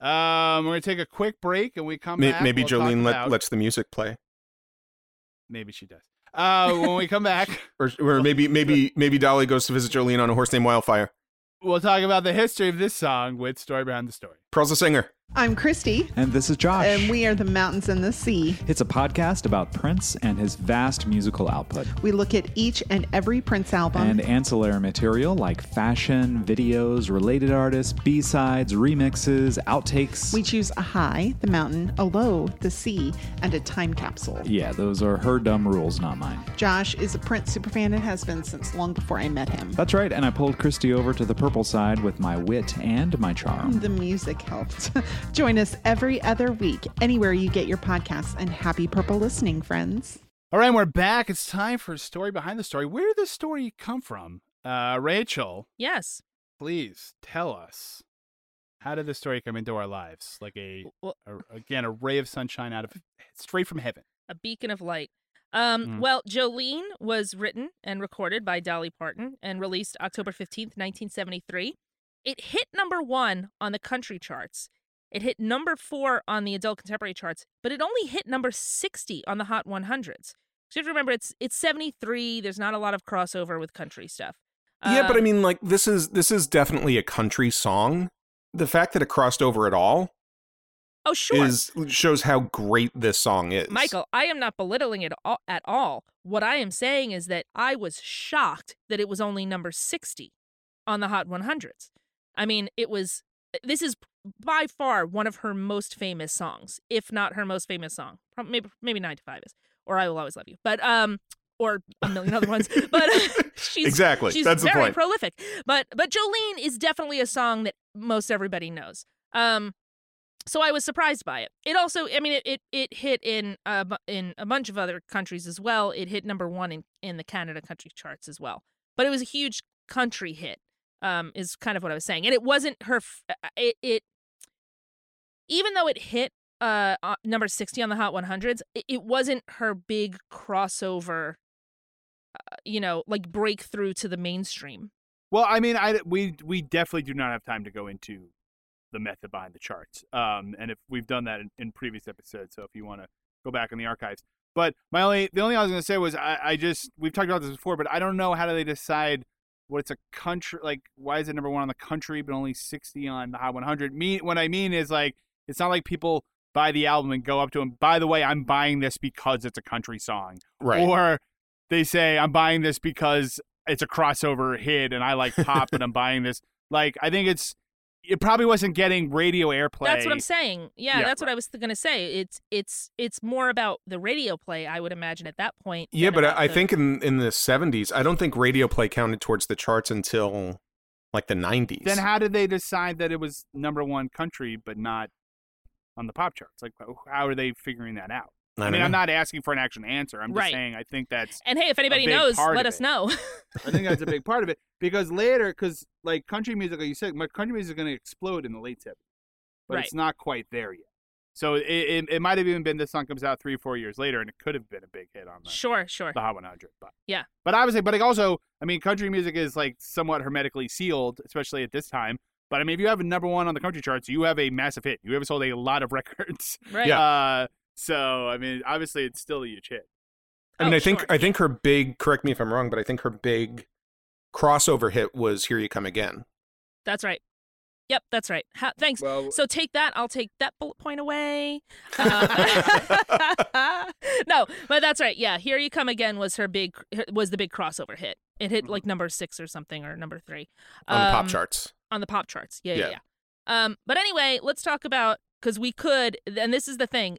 Um, we're gonna take a quick break, and we come May- back. Maybe we'll Jolene let, lets the music play, Maybe she does. Uh, when we come back, or, or maybe maybe maybe Dolly goes to visit Jolene on a horse named Wildfire. we'll talk about the history of this song with story behind the story. Pearl's a singer. I'm Christy, And this is Josh. and we are the Mountains and the Sea. it's a podcast about Prince and his vast musical output We look at each and every Prince album. and ancillary material like fashion, videos, related artists, B sides, remixes, outtakes. we choose a high, the mountain, a low, the sea, and a time capsule. yeah, those are her dumb rules, not mine. Josh is a Prince superfan and has been since long before I met him. That's right, and I pulled Christy over to the purple side with my wit and my charm. The music helped. Join us every other week, anywhere you get your podcasts, and happy purple listening, friends. All right, we're back. It's time for a story behind the story. Where did this story come from? Uh, Rachel, Yes. please tell us. How did this story come into our lives? Like a, Well- a again, a ray of sunshine out of straight from heaven. a beacon of light. Um, Mm. Well, Jolene was written and recorded by Dolly Parton and released October 15th, 1973. It hit number one on the country charts. It hit number four on the adult contemporary charts, but it only hit number 60 on the Hot 100s. So you have to remember it's it's 73. There's not a lot of crossover with country stuff. yeah, but I Um, mean, like this is this is definitely a country song. The fact that it crossed over at all oh sure, is shows how great this song is. Michael, I am not belittling it all, at all. What I am saying is that I was shocked that it was only number 60 on the Hot 100s. I mean, it was this is by far one of her most famous songs, if not her most famous song. Maybe maybe 9 to 5 is or I will always love you. But um or a million other ones. But she's Exactly. She's That's the very prolific. But but Jolene is definitely a song that most everybody knows. Um so I was surprised by it. It also, I mean, it it, it hit in bu- in a bunch of other countries as well. It hit number one in, in the Canada country charts as well. But it was a huge country hit. Um, is kind of what I was saying, and it wasn't her. f- uh, It, it even though it hit uh number sixty on the Hot 100s, it, it wasn't her big crossover. Uh, you know, like breakthrough to the mainstream. Well, I mean, I we we definitely do not have time to go into the method behind the charts. Um, and if we've done that in, in previous episodes, so if you want to go back in the archives. But my only the only thing I was going to say was I, I just we've talked about this before, but I don't know how do they decide what it's a country like why is it number one on the country but only sixty on the Hot 100? Me, what I mean is like it's not like people buy the album and go up to him, By the way, I'm buying this because it's a country song, Right. Or they say I'm buying this because it's a crossover hit and I like pop and I'm buying this. Like I think it's it probably wasn't getting radio airplay. That's what I'm saying. Yeah, Yeah, that's what I was going to say. It's it's it's more about the radio play, I would imagine at that point. Yeah, but about I, I the- think in in the seventies, I don't think radio play counted towards the charts until like the nineties. Then how did they decide that it was number one country but not on the pop charts? Like how are they figuring that out? I I, mean, know. I'm not asking for an actual answer. I'm just Right. saying I think that's And hey, if anybody knows, let us it. know. I think that's a big part of it because later, because like country music, like you said, my country music is going to explode in the late 70s, but Right. it's not quite there yet. So it, it, it might have even been this song comes out three or four years later, and it could have been a big hit on the, sure, sure. the Hot 100. But Yeah. but obviously, but it also, I mean, country music is like somewhat hermetically sealed, especially at this time. But I mean, if you have a number one on the country charts, you have a massive hit. You have sold a lot of records. Right. Yeah. Uh, so I mean, obviously, it's still a huge hit. I mean, Oh, I think sure. I think her big. Correct me if I'm wrong, but I think her big crossover hit was "Here You Come Again." That's right. Yep, that's right. Ha- thanks. Well, So take that. I'll take that bullet point away. Uh, no, but that's right. Yeah, here you come again was her big was the big crossover hit. It hit like number six or something or number three on the pop Um, charts. On the pop charts. Yeah, yeah, Yeah. yeah. Um, but anyway, let's talk about because we could, and this is the thing.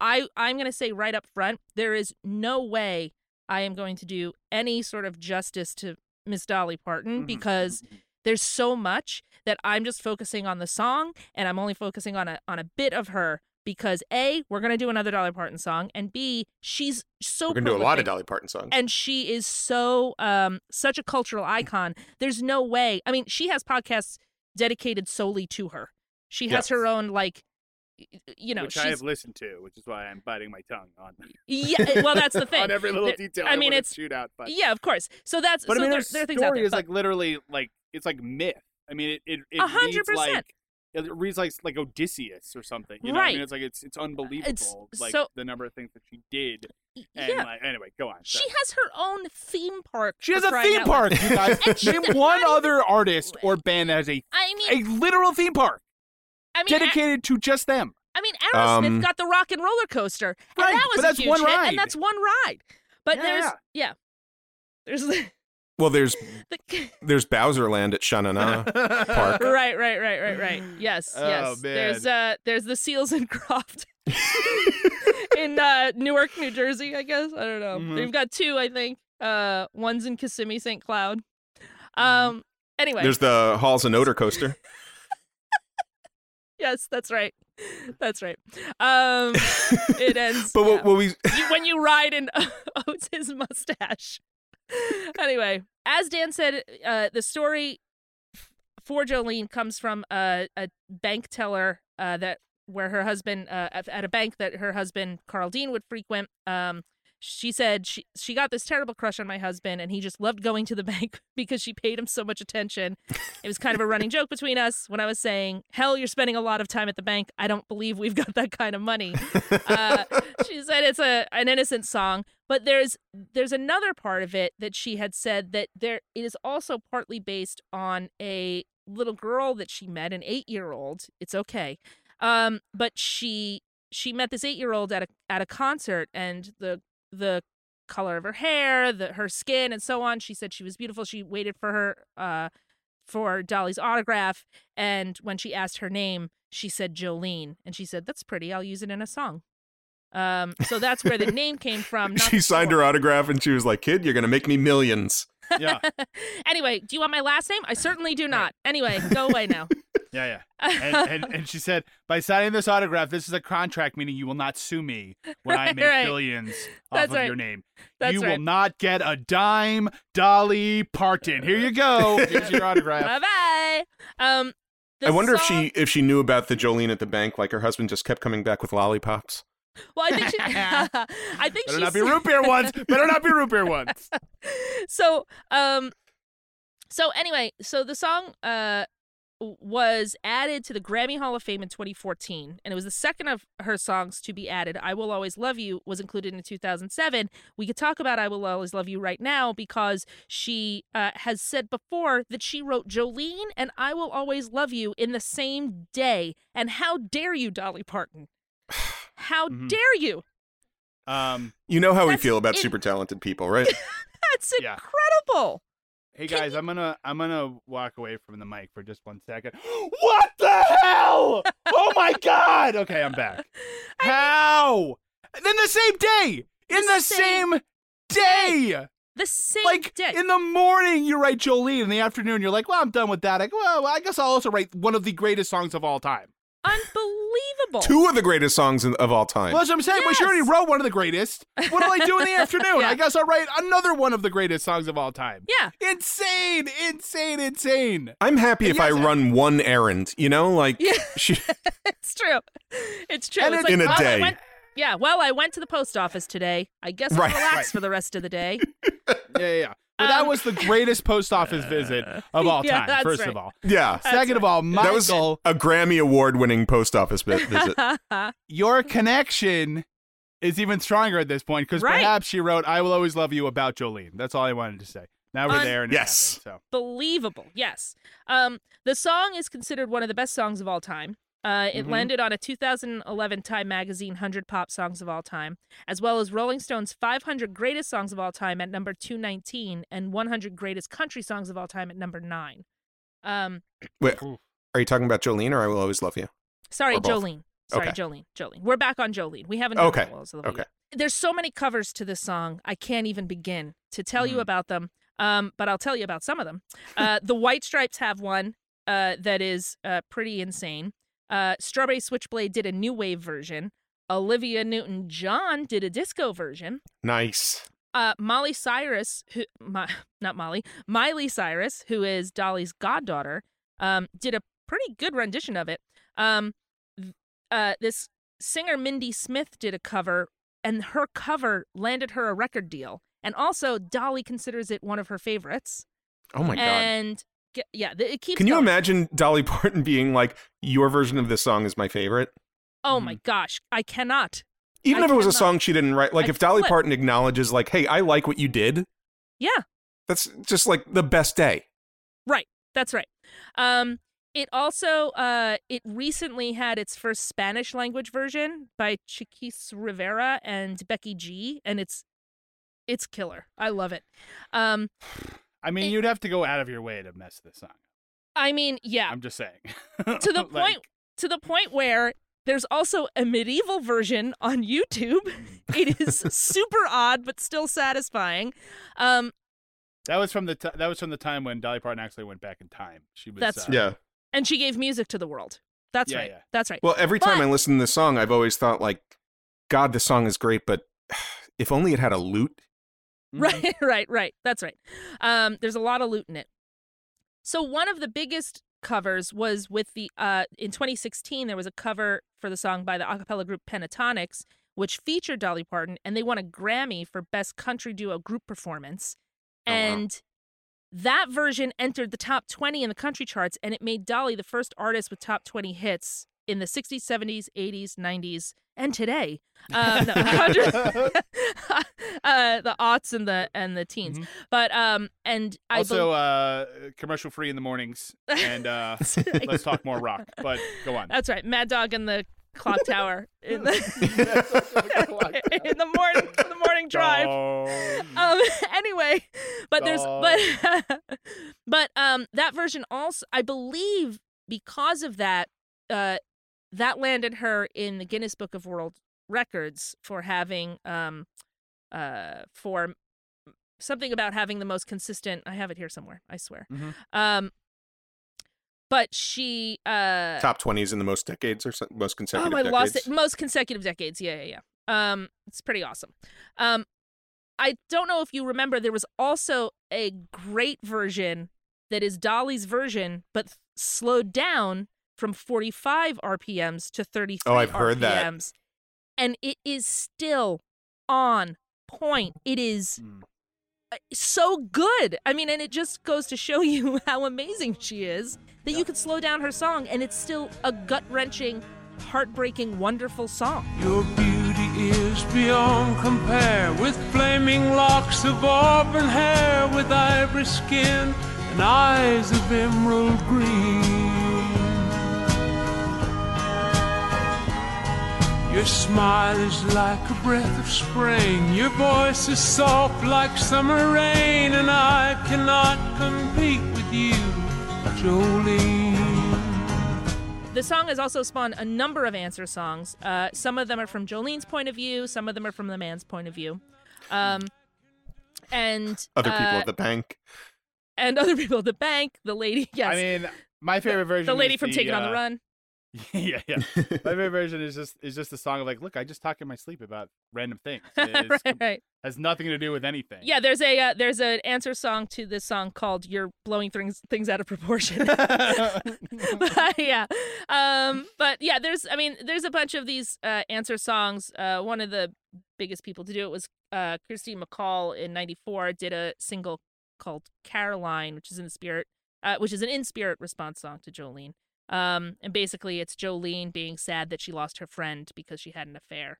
I I'm gonna say right up front, there is no way I am going to do any sort of justice to Miss Dolly Parton Mhm, because there's so much that I'm just focusing on the song and I'm only focusing on a on a bit of her because a we're gonna do another Dolly Parton song and b she's so We're gonna do a lot of Dolly Parton songs. and she is so um such a cultural icon there's no way i mean she has podcasts dedicated solely to her she has Yes. her own like you know which she's I have listened to, which is why I'm biting my tongue on. yeah well that's the thing on every little There- detail. i don't mean it's shoot out, but yeah of course so that's but so I mean, there, there are things out story there is but- like literally like it's like myth. I mean, it it, it A hundred reads percent. like it reads like like Odysseus or something. You know, what I mean, it's like it's it's unbelievable, like so- the number of things that she did. And yeah like, anyway, go on. she sorry. has her own theme park She has a theme park, you guys. Name one even- other artist or band that has a i mean a literal theme park. I mean, dedicated to just them. I mean, Aerosmith Um, got the Rock and Roller Coaster, and Right, that was but a huge one hit, ride. and that's one ride. But Yeah, there's yeah. yeah, there's the, Well, there's there's Bowser Land at Sha Na Na Park. right, right, right, right, right. Yes, Oh, yes. man. There's uh, there's the Seals and Croft in uh, Newark, New Jersey. I guess I don't know. Mhm. They've got two, I think. Uh, one's in Kissimmee, St. Cloud. Um. Anyway, There's the Halls and Odor coaster. yes, that's right. That's right. Um, it ends. But yeah. what, what we you, when you ride in owes his mustache. anyway, as Dan said, uh, the story for Jolene comes from a, a bank teller uh, that where her husband uh, at, a bank that her husband Carl Dean would frequent. Um, she said she she got this terrible crush on my husband, and he just loved going to the bank because she paid him so much attention. It was kind of a running joke between us when I was saying, "Hell, you're spending a lot of time at the bank. I don't believe we've got that kind of money." uh, she said it's a an innocent song, but there's there's another part of it that she had said that there it is also partly based on a little girl that she met, an eight year old. It's okay, um, but she she met this eight year old at a at a concert, and the the color of her hair, the her skin, and so on. She said she was beautiful. She waited for her uh for Dolly's autograph, and when she asked her name, she said Jolene, and she said that's pretty. I'll use it in a song. Um, so that's where the name came from. not she signed her autograph and she was like, "Kid, you're gonna make me millions." Yeah, anyway, do you want my last name? I certainly do not. Anyway, go away now. yeah, yeah. And, and and she said, by signing this autograph, this is a contract, meaning you will not sue me when I make right. billions off That's of right. your name. That's you will not get a dime, Dolly Parton. Here you go. Here's your autograph. Bye bye. Um, I wonder song- if she if she knew about the Jolene at the bank, like her husband just kept coming back with lollipops. Well, I think she. I think Better she not be root beer ones. Better not be root beer ones. so um so anyway so the song uh was added to the Grammy Hall of Fame in 2014 and it was the second of her songs to be added I Will Always Love You was included in 2007 we could talk about I Will Always Love You right now because she uh, has said before that she wrote Jolene and I Will Always Love You in the same day and how dare you Dolly Parton how Mhm. dare you Um, You know how we feel about in- super talented people, right? that's Yeah. incredible hey guys, you- I'm gonna I'm gonna walk away from the mic for just one second. What the hell? Oh my god! Okay, I'm back. How? And then the same day. In The the same same day. the same like day in the morning you write Jolene in the afternoon you're like well i'm done with that I, well i guess i'll also write one of the greatest songs of all time unbelievable Two of the greatest songs in, of all time. well that's what i'm saying but she already Yes. wrote one of the greatest what do i do in the afternoon Yeah. i guess i'll write another one of the greatest songs of all time yeah insane insane insane I'm happy And if I yes, run one errand. You know, like Yeah. she. it's true. It's true. And it's it- like, In a well, day. went- yeah, well, I went to the post office today. I guess I'll Right. relax Right. for the rest of the day. yeah yeah, yeah. But that Um, was the greatest post office visit of all Yeah, time that's first right. of all Yeah, second of all that was michael a Grammy award winning post office vi- visit. your connection is even stronger at this point because Right. perhaps she wrote "I will always love you" about Jolene. That's all I wanted to say. Now we're Un- there, and it Yes. happened, Believable. Yes. Um, the song is considered one of the best songs of all time. Uh, it Mhm. landed on a 2011 Time Magazine 100 Pop Songs of All Time, as well as Rolling Stone's 500 Greatest Songs of All Time at number 219 and 100 Greatest Country Songs of All Time at number 9. Um, Wait, are you talking about Jolene or I Will Always Love You? Sorry, Jolene. Sorry, Okay. Jolene. Jolene. We're back on Jolene. We haven't done Okay. Will Always Love Okay. yet. There's so many covers to this song. I can't even begin to tell you Mhm. about them. Um, but I'll tell you about some of them. Uh, the White Stripes have one uh, that is uh, pretty insane. Uh, Strawberry Switchblade did a new wave version. Olivia Newton John did a disco version. Nice. Uh, Molly Cyrus, who, my, not Molly, Miley Cyrus, who is Dolly's goddaughter, um, did a pretty good rendition of it. Um, uh, this singer Mindy Smith did a cover, and her cover landed her a record deal. And also, Dolly considers it one of her favorites. Oh my god. and ge- yeah, it keeps. Can you going. imagine Dolly Parton being like, "Your version of this song is my favorite"? Oh my gosh, I cannot. Even I if it was a song she didn't write, like I'd if Dolly flip. Parton acknowledges, like, "Hey, I like what you did," Yeah, that's just like the best day. Right. That's right. Um, it also uh it recently had its first Spanish language version by Chiquis Rivera and Becky G, and it's it's killer. I love it. Um, I mean, you'd have to go out of your way to mess this song. I mean, yeah, I'm just saying. to the Like, point to the point where there's also a medieval version on YouTube. It is super odd but still satisfying. Um, That was from the t- that was from the time when Dolly Parton actually went back in time. She was That's- uh, Yeah. and she gave music to the world. That's Yeah, right. yeah. That's right. Well, every time But- I listen to this song, I've always thought like, God, this song is great, but if only it had a lute. Mhm. Right, right, right. That's right. Um, there's a lot of loot in it. So one of the biggest covers was with the uh in 2016 there was a cover for the song by the a cappella group Pentatonix which featured Dolly Parton and they won a Grammy for best country duo group performance Oh, wow. and that version entered the top 20 in the country charts and it made Dolly the first artist with top 20 hits in the 60s 70s 80s 90s and today uh, no, uh, the aughts and the and the teens Mhm. but um and I Also, bel- uh, commercial free in the mornings, and uh, let's talk more rock. But go on. That's right, Mad Dog and the clock tower in the in the morning in the morning drive. Um. Anyway, but there's but but um that version also I believe because of that uh that landed her in the Guinness Book of World Records for having um uh for something about having the most consistent I have it here somewhere I swear Mhm. um but she uh Top 20s in the most decades or so, most Oh, consecutive I decades. lost it. Most consecutive decades. Yeah, yeah, yeah. Um, it's pretty awesome. Um, I don't know if you remember, there was also a great version that is Dolly's version, but slowed down from 45 RPMs to 33 Oh, I've heard that. RPMs. And it is still on point. It is Mm. so good. I mean, and it just goes to show you how amazing she is that you could slow down her song and it's still a gut wrenching, heartbreaking, wonderful song. Your beauty is beyond compare with flaming locks of auburn hair, with ivory skin and eyes of emerald green. Your smile is like a breath of spring, your voice is soft like summer rain, and I cannot compete with you, Jolene. The song has also spawned a number of answer songs. Uh, some of them are from Jolene's point of view, some of them are from the man's point of view. Um, and Other people uh, at the bank. and other people at the bank, the lady, yes, I mean, my favorite version. the lady is from Take It on the uh, Run. yeah, yeah. My favorite version is just is just the song of like, look, I just talk in my sleep about random things. It's right, right. has nothing to do with anything. Yeah, there's a uh, there's an answer song to this song called "You're Blowing Things Things Out of Proportion." but, yeah, um, but yeah, there's I mean, there's a bunch of these uh, answer songs. Uh, one of the biggest people to do it was uh, Christine McCall in '94. Did a single called "Caroline," which is in the spirit, uh, which is an in spirit response song to Jolene. Um, and basically, it's Jolene being sad that she lost her friend because she had an affair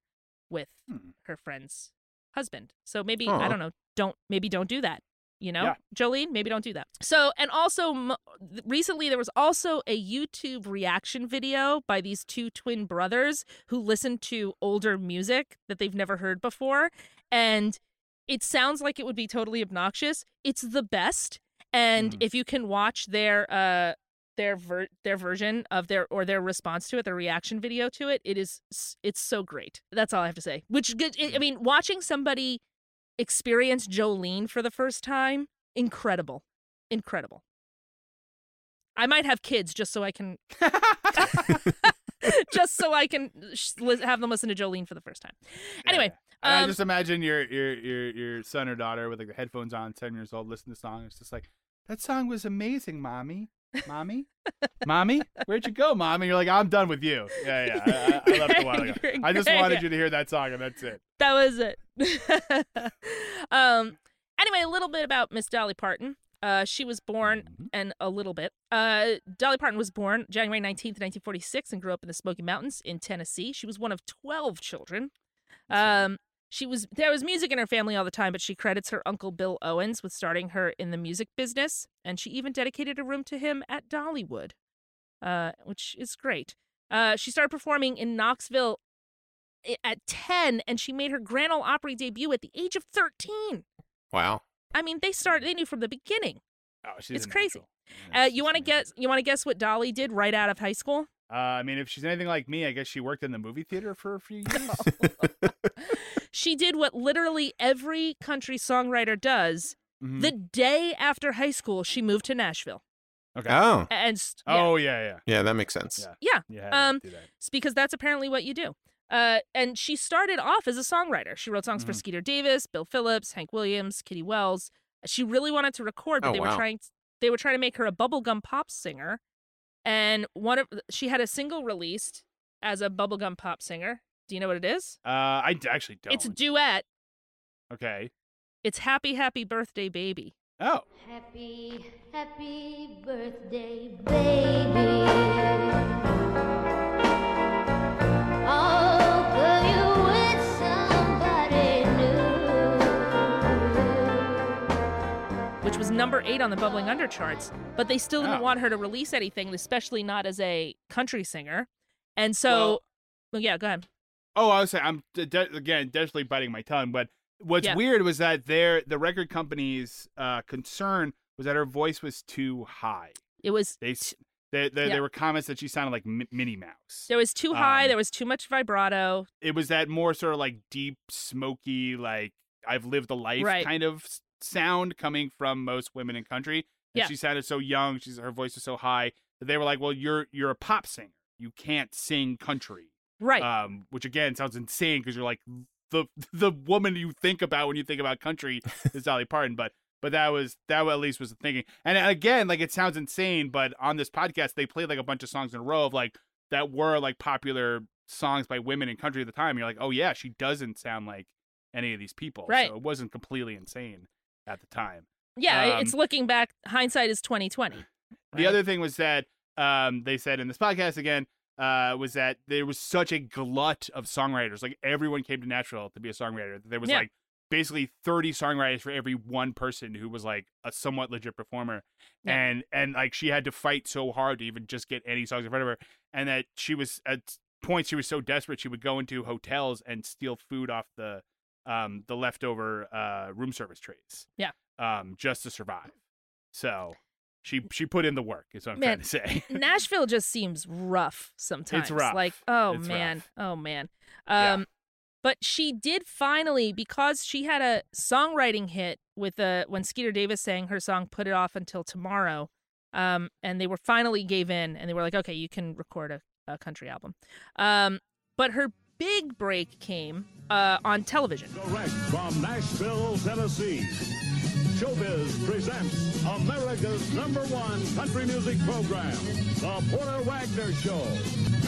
with Hmm. her friend's husband. So maybe I don't know. Don't maybe don't do that. You know, Yeah. Jolene, maybe don't do that. So, and also m- recently there was also a YouTube reaction video by these two twin brothers who listened to older music that they've never heard before, and it sounds like it would be totally obnoxious. It's the best, and Mm. if you can watch their uh their ver- their version of their or their response to it, their reaction video to it, it is it's so great. That's all I have to say. Which good- I I mean, watching somebody experience Jolene for the first time, incredible, incredible. I might have kids just so I can, just so I can have them listen to Jolene for the first time. Anyway, I um, just imagine your your your your son or daughter with like the headphones on, ten years old, listen to the song. It's just like that song was amazing, mommy. Mommy, mommy, where'd you go, mommy? You're like, I'm done with you. Yeah, yeah. I, I left a while ago. I just wanted you to hear that song, and that's it. that was it. um. Anyway, a little bit about Miss Dolly Parton. Uh, she was born, and a little bit. Uh, Dolly Parton was born January 19th, 1946, and grew up in the Smoky Mountains in Tennessee. She was one of 12 children. Um, she was there was music in her family all the time, but she credits her uncle Bill Owens with starting her in the music business, and she even dedicated a room to him at Dollywood. uh, which is great. Uh, she started performing in Knoxville at 10, and she made her Grand Ole Opry debut at the age of 13. Wow. I mean, they started, they knew from the beginning. Oh, she's It's crazy. natural. Uh, you want to guess? You want to guess what Dolly did right out of high school? Uh, I mean, if she's anything like me, I guess she worked in the movie theater for a few years. She did what literally every country songwriter does. Mhm. The day after high school, she moved to Nashville, okay. Oh. and s- yeah, Oh yeah, yeah. Yeah, that makes sense. Yeah. yeah, You had to Um, that. it's because that's apparently what you do. Uh, and she started off as a songwriter. She wrote songs for Mhm. Skeeter Davis, Bill Phillips, Hank Williams, Kitty Wells. She really wanted to record, but Oh, they were wow. trying. They were trying to make her a bubblegum pop singer, and one of she had a single released as a bubblegum pop singer. Do you know what it is? Uh, I d- actually don't. It's a duet. okay. It's Happy Happy Birthday Baby. Oh, Happy, happy birthday, baby. I'll put you with somebody new. which was number eight on the Bubbling Under charts. But they still didn't Oh. want her to release anything, especially not as a country singer. And so, Well- well, yeah, go ahead. Oh, I was saying, I'm de- again definitely biting my tongue. But what's Yeah. weird was that their the record company's uh, concern was that her voice was too high. It was They s- they, they, Yeah. there were comments that she sounded like Mi- Minnie Mouse. there was too high, Um, there was too much vibrato. It was that more sort of like deep, smoky, like I've lived a life Right. kind of sound coming from most women in country. And Yeah. she sounded so young. She's her voice was so high that they were like, "Well, you're you're a pop singer. You can't sing country." Right. Um, which again sounds insane because you're like the the woman you think about when you think about country is Dolly Parton, but but that was that at least was the thinking. And again, like it sounds insane, but on this podcast they played like a bunch of songs in a row of like that were like popular songs by women in country at the time. You're like, oh yeah, she doesn't sound like any of these people. Right. So it wasn't completely insane at the time. yeah, um, it's looking back. Hindsight is twenty twenty. The other thing was that um, they said in this podcast again uh, was that there was such a glut of songwriters. Like everyone came to Nashville to be a songwriter. There was Yeah. like basically 30 songwriters for every one person who was like a somewhat legit performer. Yeah. And and like she had to fight so hard to even just get any songs in front of her. And that she was at points she was so desperate she would go into hotels and steal food off the um the leftover uh room service trays. Yeah. Um just to survive. So she she put in the work is what I'm Man, trying to say. Nashville just seems rough sometimes. It's rough. Like, oh It's man, rough. oh man. Yeah. Um, but she did finally because she had a songwriting hit with uh when Skeeter Davis sang her song "Put It Off Until Tomorrow," um, and they were finally gave in and they were like, okay, you can record a, a country album. Um, but her big break came uh on television. Direct from Nashville, Tennessee. Showbiz presents America's number one country music program, The Porter Wagoner Show.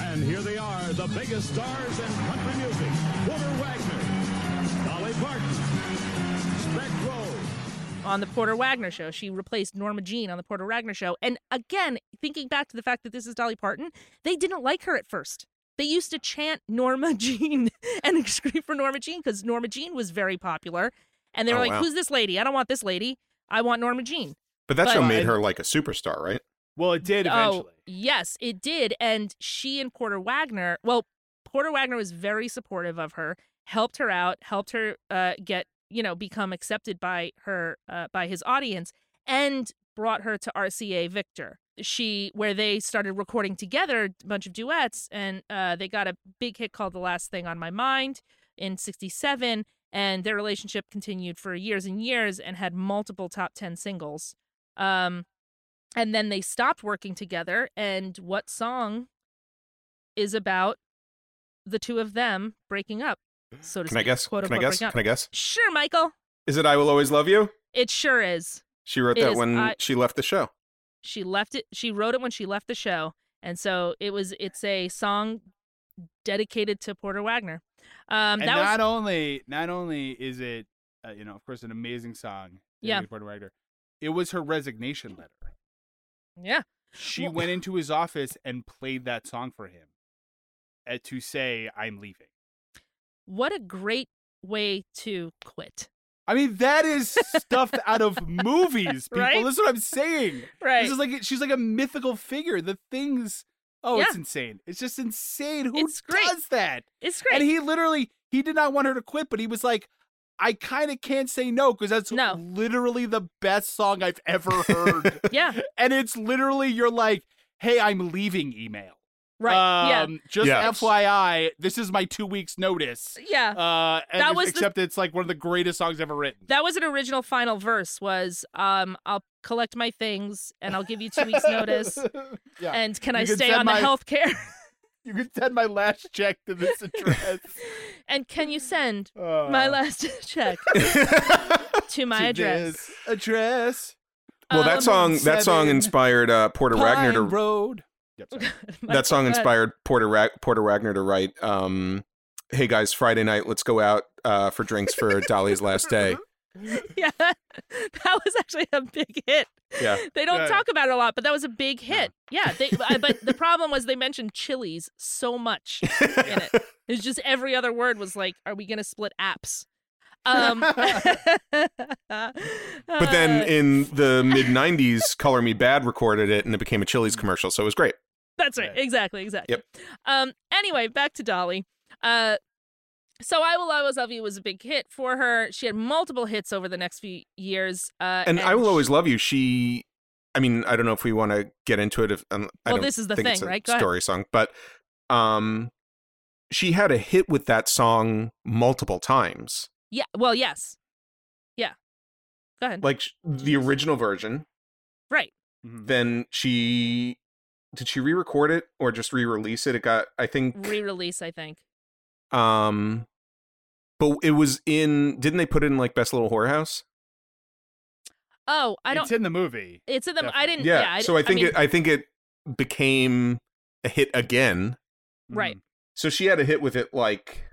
And here they are, the biggest stars in country music Porter Wagoner, Dolly Parton, Speck Rhodes. on the Porter Wagoner show. She replaced Norma Jean on the Porter Wagoner show. And again, thinking back to the fact that this is Dolly Parton, they didn't like her at first. They used to chant Norma Jean and scream for Norma Jean because Norma Jean was very popular. And they were Oh, like, wow. who's this lady? I don't want this lady. I want Norma Jean. But that But- show made And- her like a superstar, right? well, it did eventually. Oh, yes, it did. And she and Porter Wagoner, well, Porter Wagoner was very supportive of her, helped her out, helped her uh, get, you know, become accepted by her, uh, by his audience, and brought her to RCA Victor. She, where they started recording together a bunch of duets, and uh, they got a big hit called "The Last Thing on My Mind" in '67, and their relationship continued for years and years, and had multiple top ten singles. Um, and then they stopped working together and what song is about the two of them breaking up so to Can I guess? quote Can I guess? Can I guess? sure michael Is it I Will Always Love You? it sure is She wrote It that is when I- she left the show. she left it she wrote it when she left the show and so it was it's a song dedicated to porter wagoner um and that not was only not only is it uh, you know of course an amazing song Yeah. to it was her resignation letter. yeah She Well- went into his office and played that song for him uh, to say I'm leaving. what a great way to quit I mean, that is stuff out of movies, people. Right? This is what I'm saying. Right. This is like she's like a mythical figure. The things. Oh, it's insane. It's just insane. Who It's great. does that? It's great. And he literally he did not want her to quit, but he was like, I kind of can't say no because that's No. literally the best song I've ever heard. yeah. and it's literally you're like, hey, I'm leaving email. Right. yeah. Um, Just Yeah. FYI, this is my two weeks notice. Yeah. Uh, and That it's- was the- except it's like one of the greatest songs ever written. That was an original final verse was um I'll collect my things and I'll give you two weeks notice. yeah. And can You I can stay on my- the health care? you can send my last check to this address. and can you send Uh, my last check to my to address? this address. Well, that Um, song that song inspired uh, Porter Wagoner to Road. Yep, that song inspired Porter Ra- Porter Wagoner to write. Um, hey guys, Friday night, let's go out uh, for drinks for Dolly's last day. Yeah. That was actually a big hit. Yeah. They don't Yeah. talk about it a lot, but that was a big hit. Yeah, they, but the problem was they mentioned chilies so much in it. It was just every other word was like, "Are we gonna split apps?" Um, But then uh, in the mid '90s, Color Me Badd recorded it, and it became a Chili's commercial, so it was great. That's right. Yeah. Exactly. Exactly. Yep. Um. Anyway, back to Dolly. Uh. So I will always love you was a big hit for her. She had multiple hits over the next few years. Uh, And I will sh- always love you. She, I mean, I don't know if we want to get into it. If um, I Well, don't this is the thing, right? Go ahead. story song, but um, she had a hit with that song multiple times. Yeah. Well, yes. Yeah. Go ahead. Like the original version, right. Then she did she re-record it or just re-release it? It got I think Re-release, I think. um, but it was in. Didn't they put it in like Best Little Whorehouse? Oh, I don't. It's in the movie. It's in the. I didn't. Yeah. Yeah. so I think mean, it. I think it became a hit again. Right. Mhm. So she had a hit with it like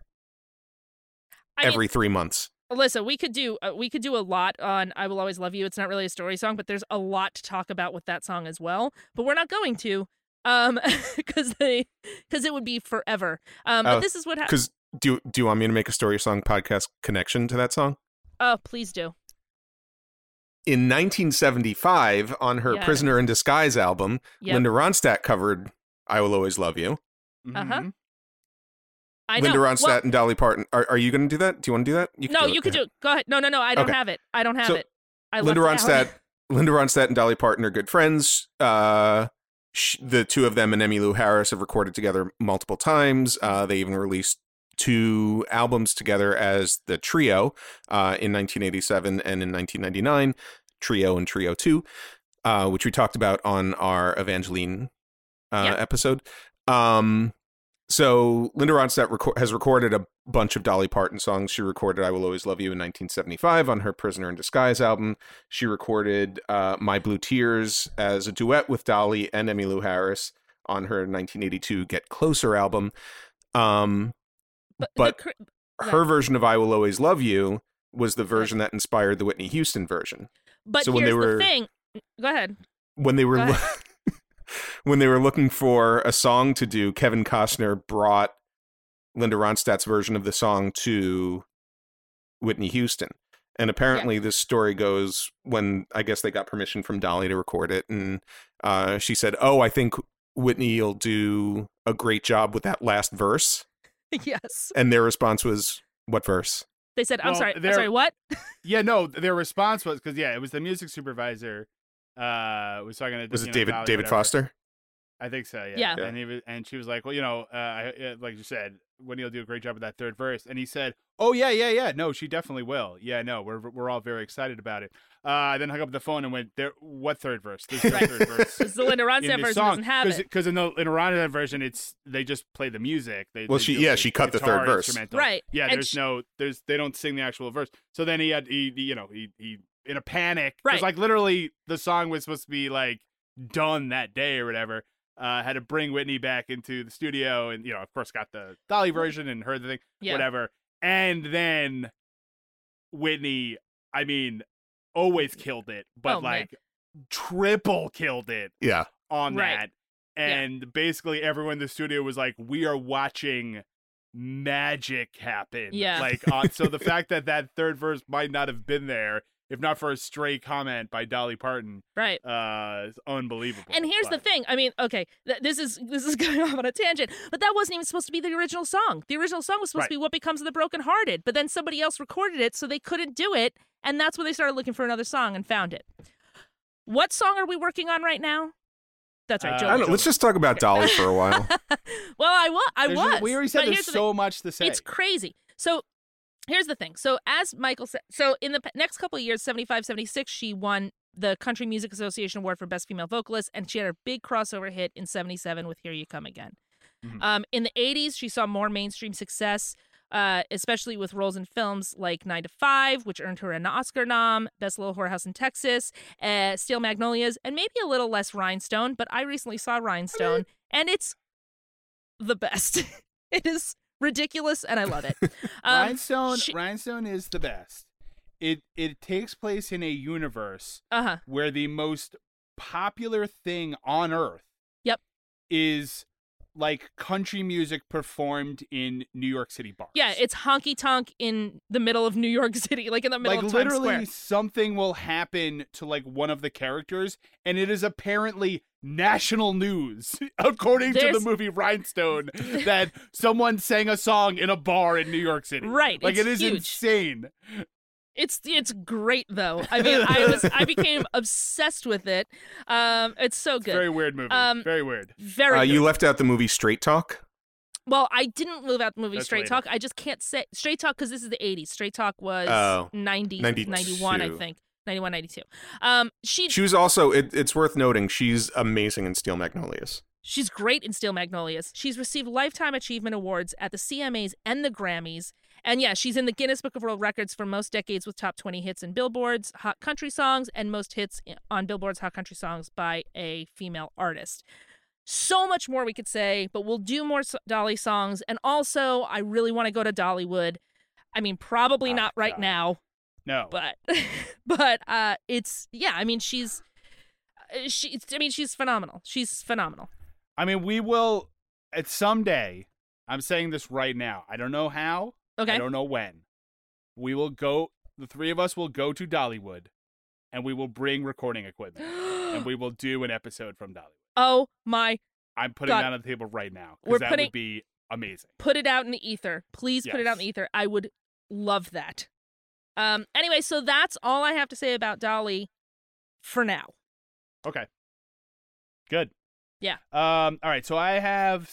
I mean, every three months. Alyssa, we could do uh, we could do a lot on "I Will Always Love You." It's not really a story song, but there's a lot to talk about with that song as well. But we're not going to, um, because they because it would be forever. Um, Oh, but this is what happened. Because do you- do you want me to make a story song podcast connection to that song? Oh, please do. In 1975, on her Yeah. "Prisoner in Disguise" album, Yep. Linda Ronstadt covered "I Will Always Love You." Uh-huh. Mhm. I Linda know. Ronstadt Well, and Dolly Parton. Are, are you going to do that? Do you want to do that? You no, you could do it. Go ahead. No, no, no. I don't Okay. have it. I don't have So, it. I Linda left it out. Ronstadt, Linda Ronstadt and Dolly Parton are good friends. Uh, sh- the two of them and Emmylou Harris have recorded together multiple times. Uh, they even released two albums together as the trio uh, in 1987 and in 1999, Trio and Trio Two, uh, which we talked about on our Evangeline uh, Yeah. episode. Um, so Linda Ronstadt reco- has recorded a bunch of Dolly Parton songs. She recorded "I Will Always Love You" in 1975 on her "Prisoner in Disguise" album. She recorded uh, "My Blue Tears" as a duet with Dolly and Emmylou Harris on her 1982 "Get Closer" album. Um, But, but cr- yeah. her version of "I Will Always Love You" was the version that inspired the Whitney Houston version. but so when they here's were- the thing. Go ahead. when they were when they were looking for a song to do, Kevin Costner brought Linda Ronstadt's version of the song to Whitney Houston. And apparently, this story goes when I guess they got permission from Dolly to record it, and uh, she said, "Oh, I think Whitney will do a great job with that last verse." yes. And their response was, "What verse?" They said, "I'm Well, sorry. I'm sorry. What?" Yeah, no, their response was because yeah, it was the music supervisor. Uh, was talking to Was it know, David Dolly, David whatever. Foster? I think so. Yeah. Yeah. And he was, and she was like, well, you know, uh, I, uh, like you said, Whitney will do a great job with that third verse. And he said, oh yeah, yeah, yeah. No, she definitely will. Yeah, no, we're we're all very excited about it. Uh, I then hung up the phone and went, there. What third verse? There's no Right. third verse. Because the Linda in Ronstadt version song. doesn't have it. Because in the in Ronstadt version, it's they just play the music. They, Well, they she- yeah, the she cut the third verse. Right. Yeah, And there's sh- no, there's they don't sing the actual verse. So then he had, he, he, you know, he he in a panic. Right. Like literally, the song was supposed to be like done that day or whatever. Uh, had to bring Whitney back into the studio, and you know, of course, got the Dolly version and heard the thing, Yeah. whatever. And then Whitney, I mean, always killed it, but Oh, man. like triple killed it Yeah. on Right. that. Yeah. And basically everyone in the studio was like, We are watching magic happen. Yeah. Like, uh, so the fact that that third verse might not have been there, if not for a stray comment by Dolly Parton, Right. uh, is unbelievable. And here's the thing. I mean, okay, th- this is this is going off on a tangent, but that wasn't even supposed to be the original song. The original song was supposed Right. to be "What Becomes of the Broken Hearted," but then somebody else recorded it, so they couldn't do it, and that's when they started looking for another song and found it. What song are we working on right now? That's right, Uh, Joe. I don't, let's just talk about Dolly for a while. well, I was. I was. We already but said here's there's so thing. much to say. It's crazy. So here's the thing. So as Michael said, so in the next couple of years, 75, 76, she won the Country Music Association Award for Best Female Vocalist, and she had her big crossover hit in 77 with Here You Come Again. Mhm. Um, in the 80s, she saw more mainstream success, uh, especially with roles in films like Nine to Five, which earned her an Oscar nom, Best Little Whorehouse in Texas, uh, Steel Magnolias, and maybe a little less Rhinestone, but I recently saw Rhinestone, and it's the best. it is ridiculous, and I love it. Um, Rhinestone, she- Rhinestone is the best. It it takes place in a universe uh-huh. where the most popular thing on earth Yep. is like country music performed in New York City bars. Yeah, it's honky tonk in the middle of New York City, like in the middle like of Times literally Square. something will happen to like one of the characters and it is apparently national news according to the movie Rhinestone that someone sang a song in a bar in New York City. Right, Like it is huge. insane. It's it's great though. I mean, I was I became obsessed with it. Um, it's so good. Very weird movie. Um, Very weird. Very Uh, good. you left out the movie Straight Talk. Well, I didn't live out the movie That's Straight later. Talk. I just can't say Straight Talk because this is the 80s. Straight Talk was Oh, 90, 92. 91, I think. 91, 92. Um, she, She was also. It, it's worth noting she's amazing in Steel Magnolias. she's great in Steel Magnolias. She's received Lifetime Achievement Awards at the CMAs and the Grammys. And yeah, she's in the Guinness Book of World Records for most decades with top 20 hits in Billboard's Hot Country Songs and most hits on Billboard's Hot Country Songs by a female artist. So much more we could say, but we'll do more Dolly songs. And also, I really want to go to Dollywood. I mean, probably Oh, not right God. now, No. but but uh it's yeah, I mean, she's uh, she I mean, she's phenomenal. She's phenomenal. I mean, we will at someday. I'm saying this right now. I don't know how. Okay. I don't know when. We will go. The three of us will go to Dollywood, and we will bring recording equipment, and we will do an episode from Dollywood. Oh my I'm putting God. that on the table right now We're because that putting- would be amazing. put it out in the ether. Please put it out in the ether. I would love that. Um anyway, so that's all I have to say about Dolly for now. Okay. Good. Yeah. Um. All right. So I have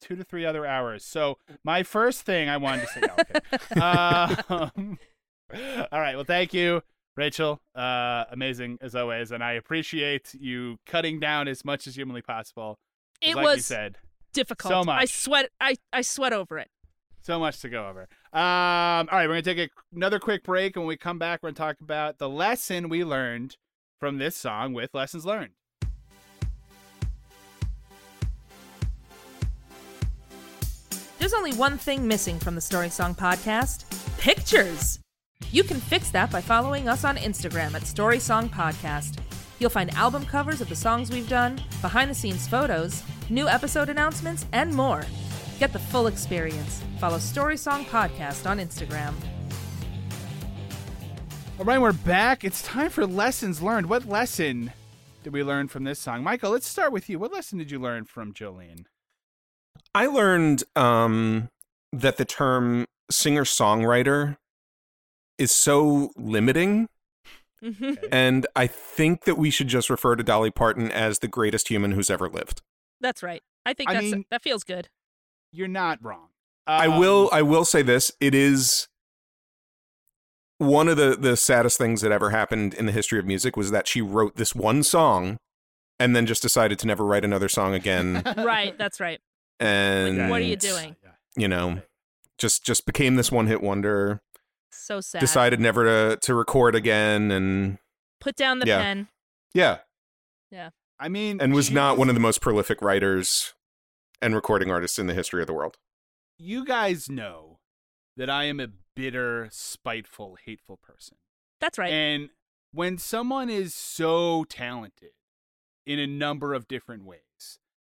two to three other hours. So my first thing I wanted to say. Okay. um, all right. Well, thank you, Rachel. Uh, amazing as always, and I appreciate you cutting down as much as humanly possible. It like was said, difficult. so much. I sweat I I sweat over it. so much to go over. Um. All right. We're gonna take a, another quick break, and when we come back, we're gonna talk about the lesson we learned from this song with lessons learned. There's only one thing missing from the Story Song podcast pictures. You can fix that by following us on Instagram at Story Song Podcast. You'll find album covers of the songs we've done, behind the scenes photos, new episode announcements, and more. Get the full experience. Follow Story Song Podcast on Instagram. All right, we're back. It's time for lessons learned. What lesson did we learn from this song? Michael, let's start with you. What lesson did you learn from Jolene? I learned um, that the term singer songwriter is so limiting. And I think that we should just refer to Dolly Parton as the greatest human who's ever lived. That's right. I think I that's mean- that feels good. You're not wrong. I Um, will I will say this. It is one of the, the saddest things that ever happened in the history of music was that she wrote this one song and then just decided to never write another song again. right, that's right. And what are you doing? You know, just just became this one hit wonder. So sad. Decided never to to record again and Put down the Yeah. pen. yeah, Yeah. I mean, and was she not one of the most prolific writers and recording artists in the history of the world. You guys know that I am a bitter, spiteful, hateful person. That's right. And when someone is so talented in a number of different ways,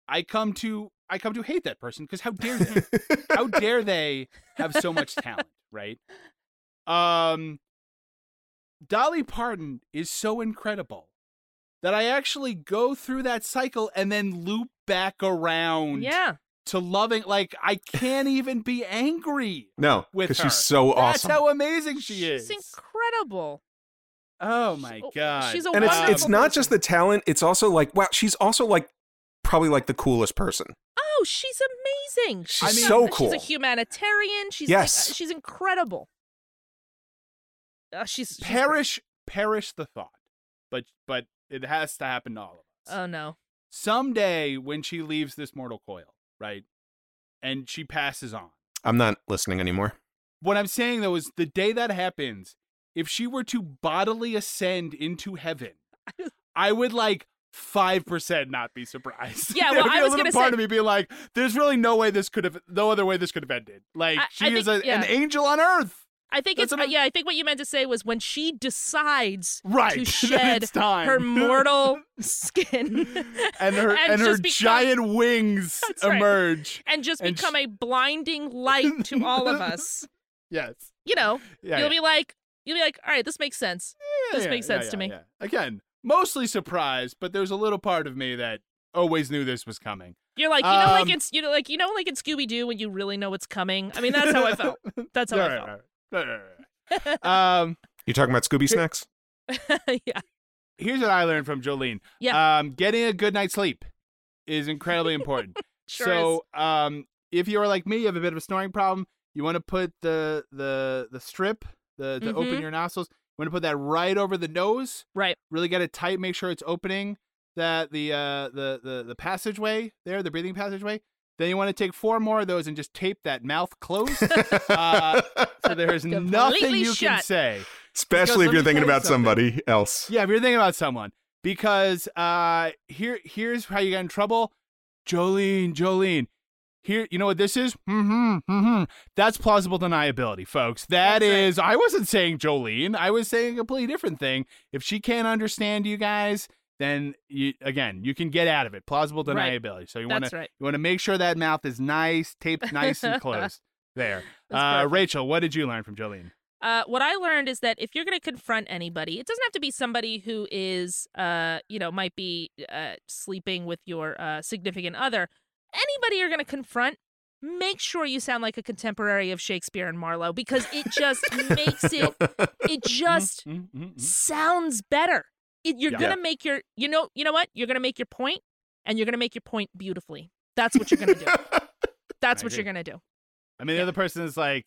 I come to I come to hate that person because how dare they, how dare they have so much talent, right? Um, Dolly Parton is so incredible that I actually go through that cycle and then loop back around Yeah. to loving. Like I can't even be angry No, with because she's so awesome. That's how amazing she is. She's incredible. oh my Oh, god! she's a and it's it's not just the talent; it's also like wow, she's also like probably like the coolest person. Oh, she's amazing. She's She's so cool. She's a humanitarian. She's Yes. like, uh, she's incredible. Uh, she's, she's perish perish the thought, but but it has to happen to all of us. Oh no. Someday when she leaves this mortal coil, right, and she passes on. I'm not listening anymore. What I'm saying though is the day that happens, if she were to bodily ascend into heaven, I would like five percent not be surprised. Yeah, There'd well, be I a was little gonna part say- of me being like, "There's really no way this could have, no other way this could have ended." Like I- she I is think- a, yeah. an angel on earth. I think That's it's uh, yeah. I think what you meant to say was when she decides Right, to shed time. her mortal skin and her and, her become- giant wings That's right. emerge. and just and become a blinding light to all of us. Yes. You know, Yeah, you'll yeah. be like, you'll be like, all right, this makes sense. Yeah, this makes sense to me. Again, mostly surprised, but there's a little part of me that always knew this was coming. You're like, you know, like Um, it's you know, like you know, like in Scooby Doo when you really know what's coming. I mean, that's how I felt. That's how I felt. right, right, right, right, right. um, You talking about Scooby snacks? yeah. here's what I learned from Jolene. Yeah. Um, getting a good night's sleep is incredibly important. Sure so, um, if you are like me, you have a bit of a snoring problem. You want to put the the the strip, the to open Mhm. your nostrils. You want to put that right over the nose. Right. Really get it tight. Make sure it's opening that the uh the the the passageway there, the breathing passageway. Then you want to take four more of those and just tape that mouth closed. uh, so there's nothing Completely you can say. Especially let if you're thinking you about something. somebody else. Yeah, if you're thinking about someone, because uh, here here's how you get in trouble. Jolene, Jolene. Here, you know what this is? Mm-hmm, mm-hmm. That's plausible deniability, folks. That That's right. is. I wasn't saying Jolene. I was saying a completely different thing. If she can't understand you guys, then you again you can get out of it. Plausible Right. deniability. So you want to right. you want to make sure that mouth is nice, taped nice and closed. There. Uh. Rachel, what did you learn from Jolene? Uh, what I learned is that if you're going to confront anybody, it doesn't have to be somebody who is, uh, you know, might be uh, sleeping with your uh, significant other. Anybody you're going to confront, make sure you sound like a contemporary of Shakespeare and Marlowe because it just makes it, it just Mm, mm, mm. sounds better. It, you're Yeah. gonna make your, you know, you know what? You're gonna make your point, and you're gonna make your point beautifully. That's what you're gonna do. That's what you're gonna do. I mean, the other person is like,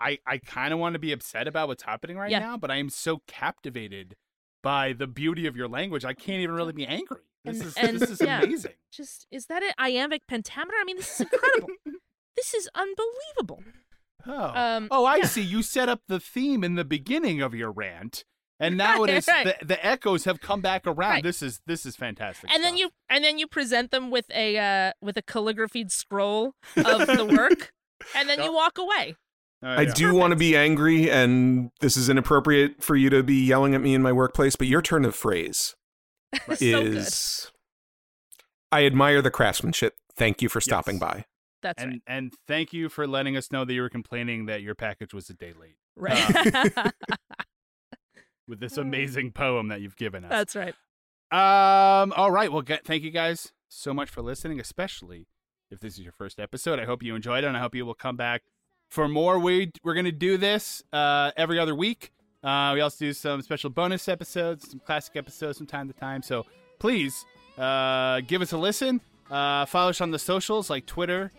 I, I kind of want to be upset about what's happening right Yeah. now, but I am so captivated by the beauty of your language. I can't even really be angry. This And- is and- this is yeah. amazing. Just is that an iambic pentameter? I mean, this is incredible. this is unbelievable. Oh, Um, oh, I yeah. see. You set up the theme in the beginning of your rant, and now it Right, is right. the, the echoes have come back around. Right. This is this is fantastic. And then you and then you present them with a uh, with a calligraphied scroll of the work, and then you walk away. There I you go. do want to be angry, and this is inappropriate for you to be yelling at me in my workplace, but your turn of phrase so good. is I admire the craftsmanship. Thank you for stopping Yes. by. That's and and thank you for letting us know that you were complaining that your package was a day late right. Right. with this amazing poem that you've given us. That's right. Um. All right. Well, g- thank you guys so much for listening, especially if this is your first episode. I hope you enjoyed it, and I hope you will come back for more. We we're gonna do this uh, every other week. Uh, we also do some special bonus episodes, some classic episodes from time to time. So please uh, give us a listen. Uh, follow us on the socials like Twitter,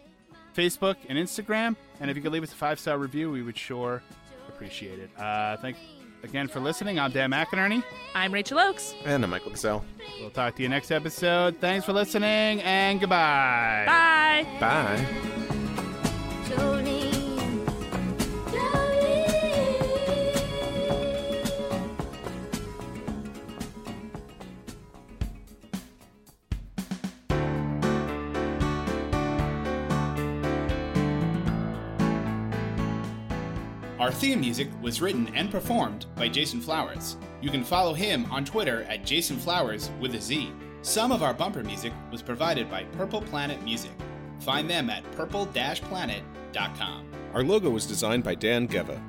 Facebook, and Instagram. And if you could leave us a five star review, we would sure appreciate it. Uh, thank again for listening. I'm Dan McInerney. I'm Rachel Oakes. And I'm Michael Gazelle. We'll talk to you next episode. Thanks for listening and goodbye. Bye. Bye. Theme music was written and performed by Jason Flowers. You can follow him on Twitter at Jason Flowers with a Z. Some of our bumper music was provided by Purple Planet Music. Find them at purple-planet.com. Our logo was designed by Dan Geva.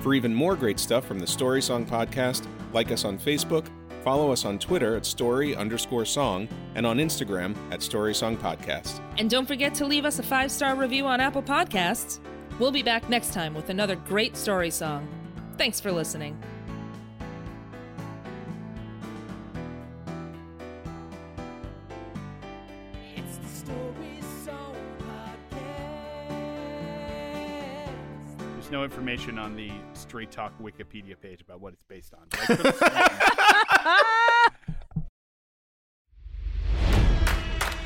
For even more great stuff from the Story Song Podcast, like us on Facebook, follow us on Twitter at story underscore song, and on Instagram at Story Song Podcast. And don't forget to leave us a five star review on Apple Podcasts. We'll be back next time with another great story song. Thanks for listening. It's the Story Song Podcast. There's no information on the Straight Talk Wikipedia page about what it's based on.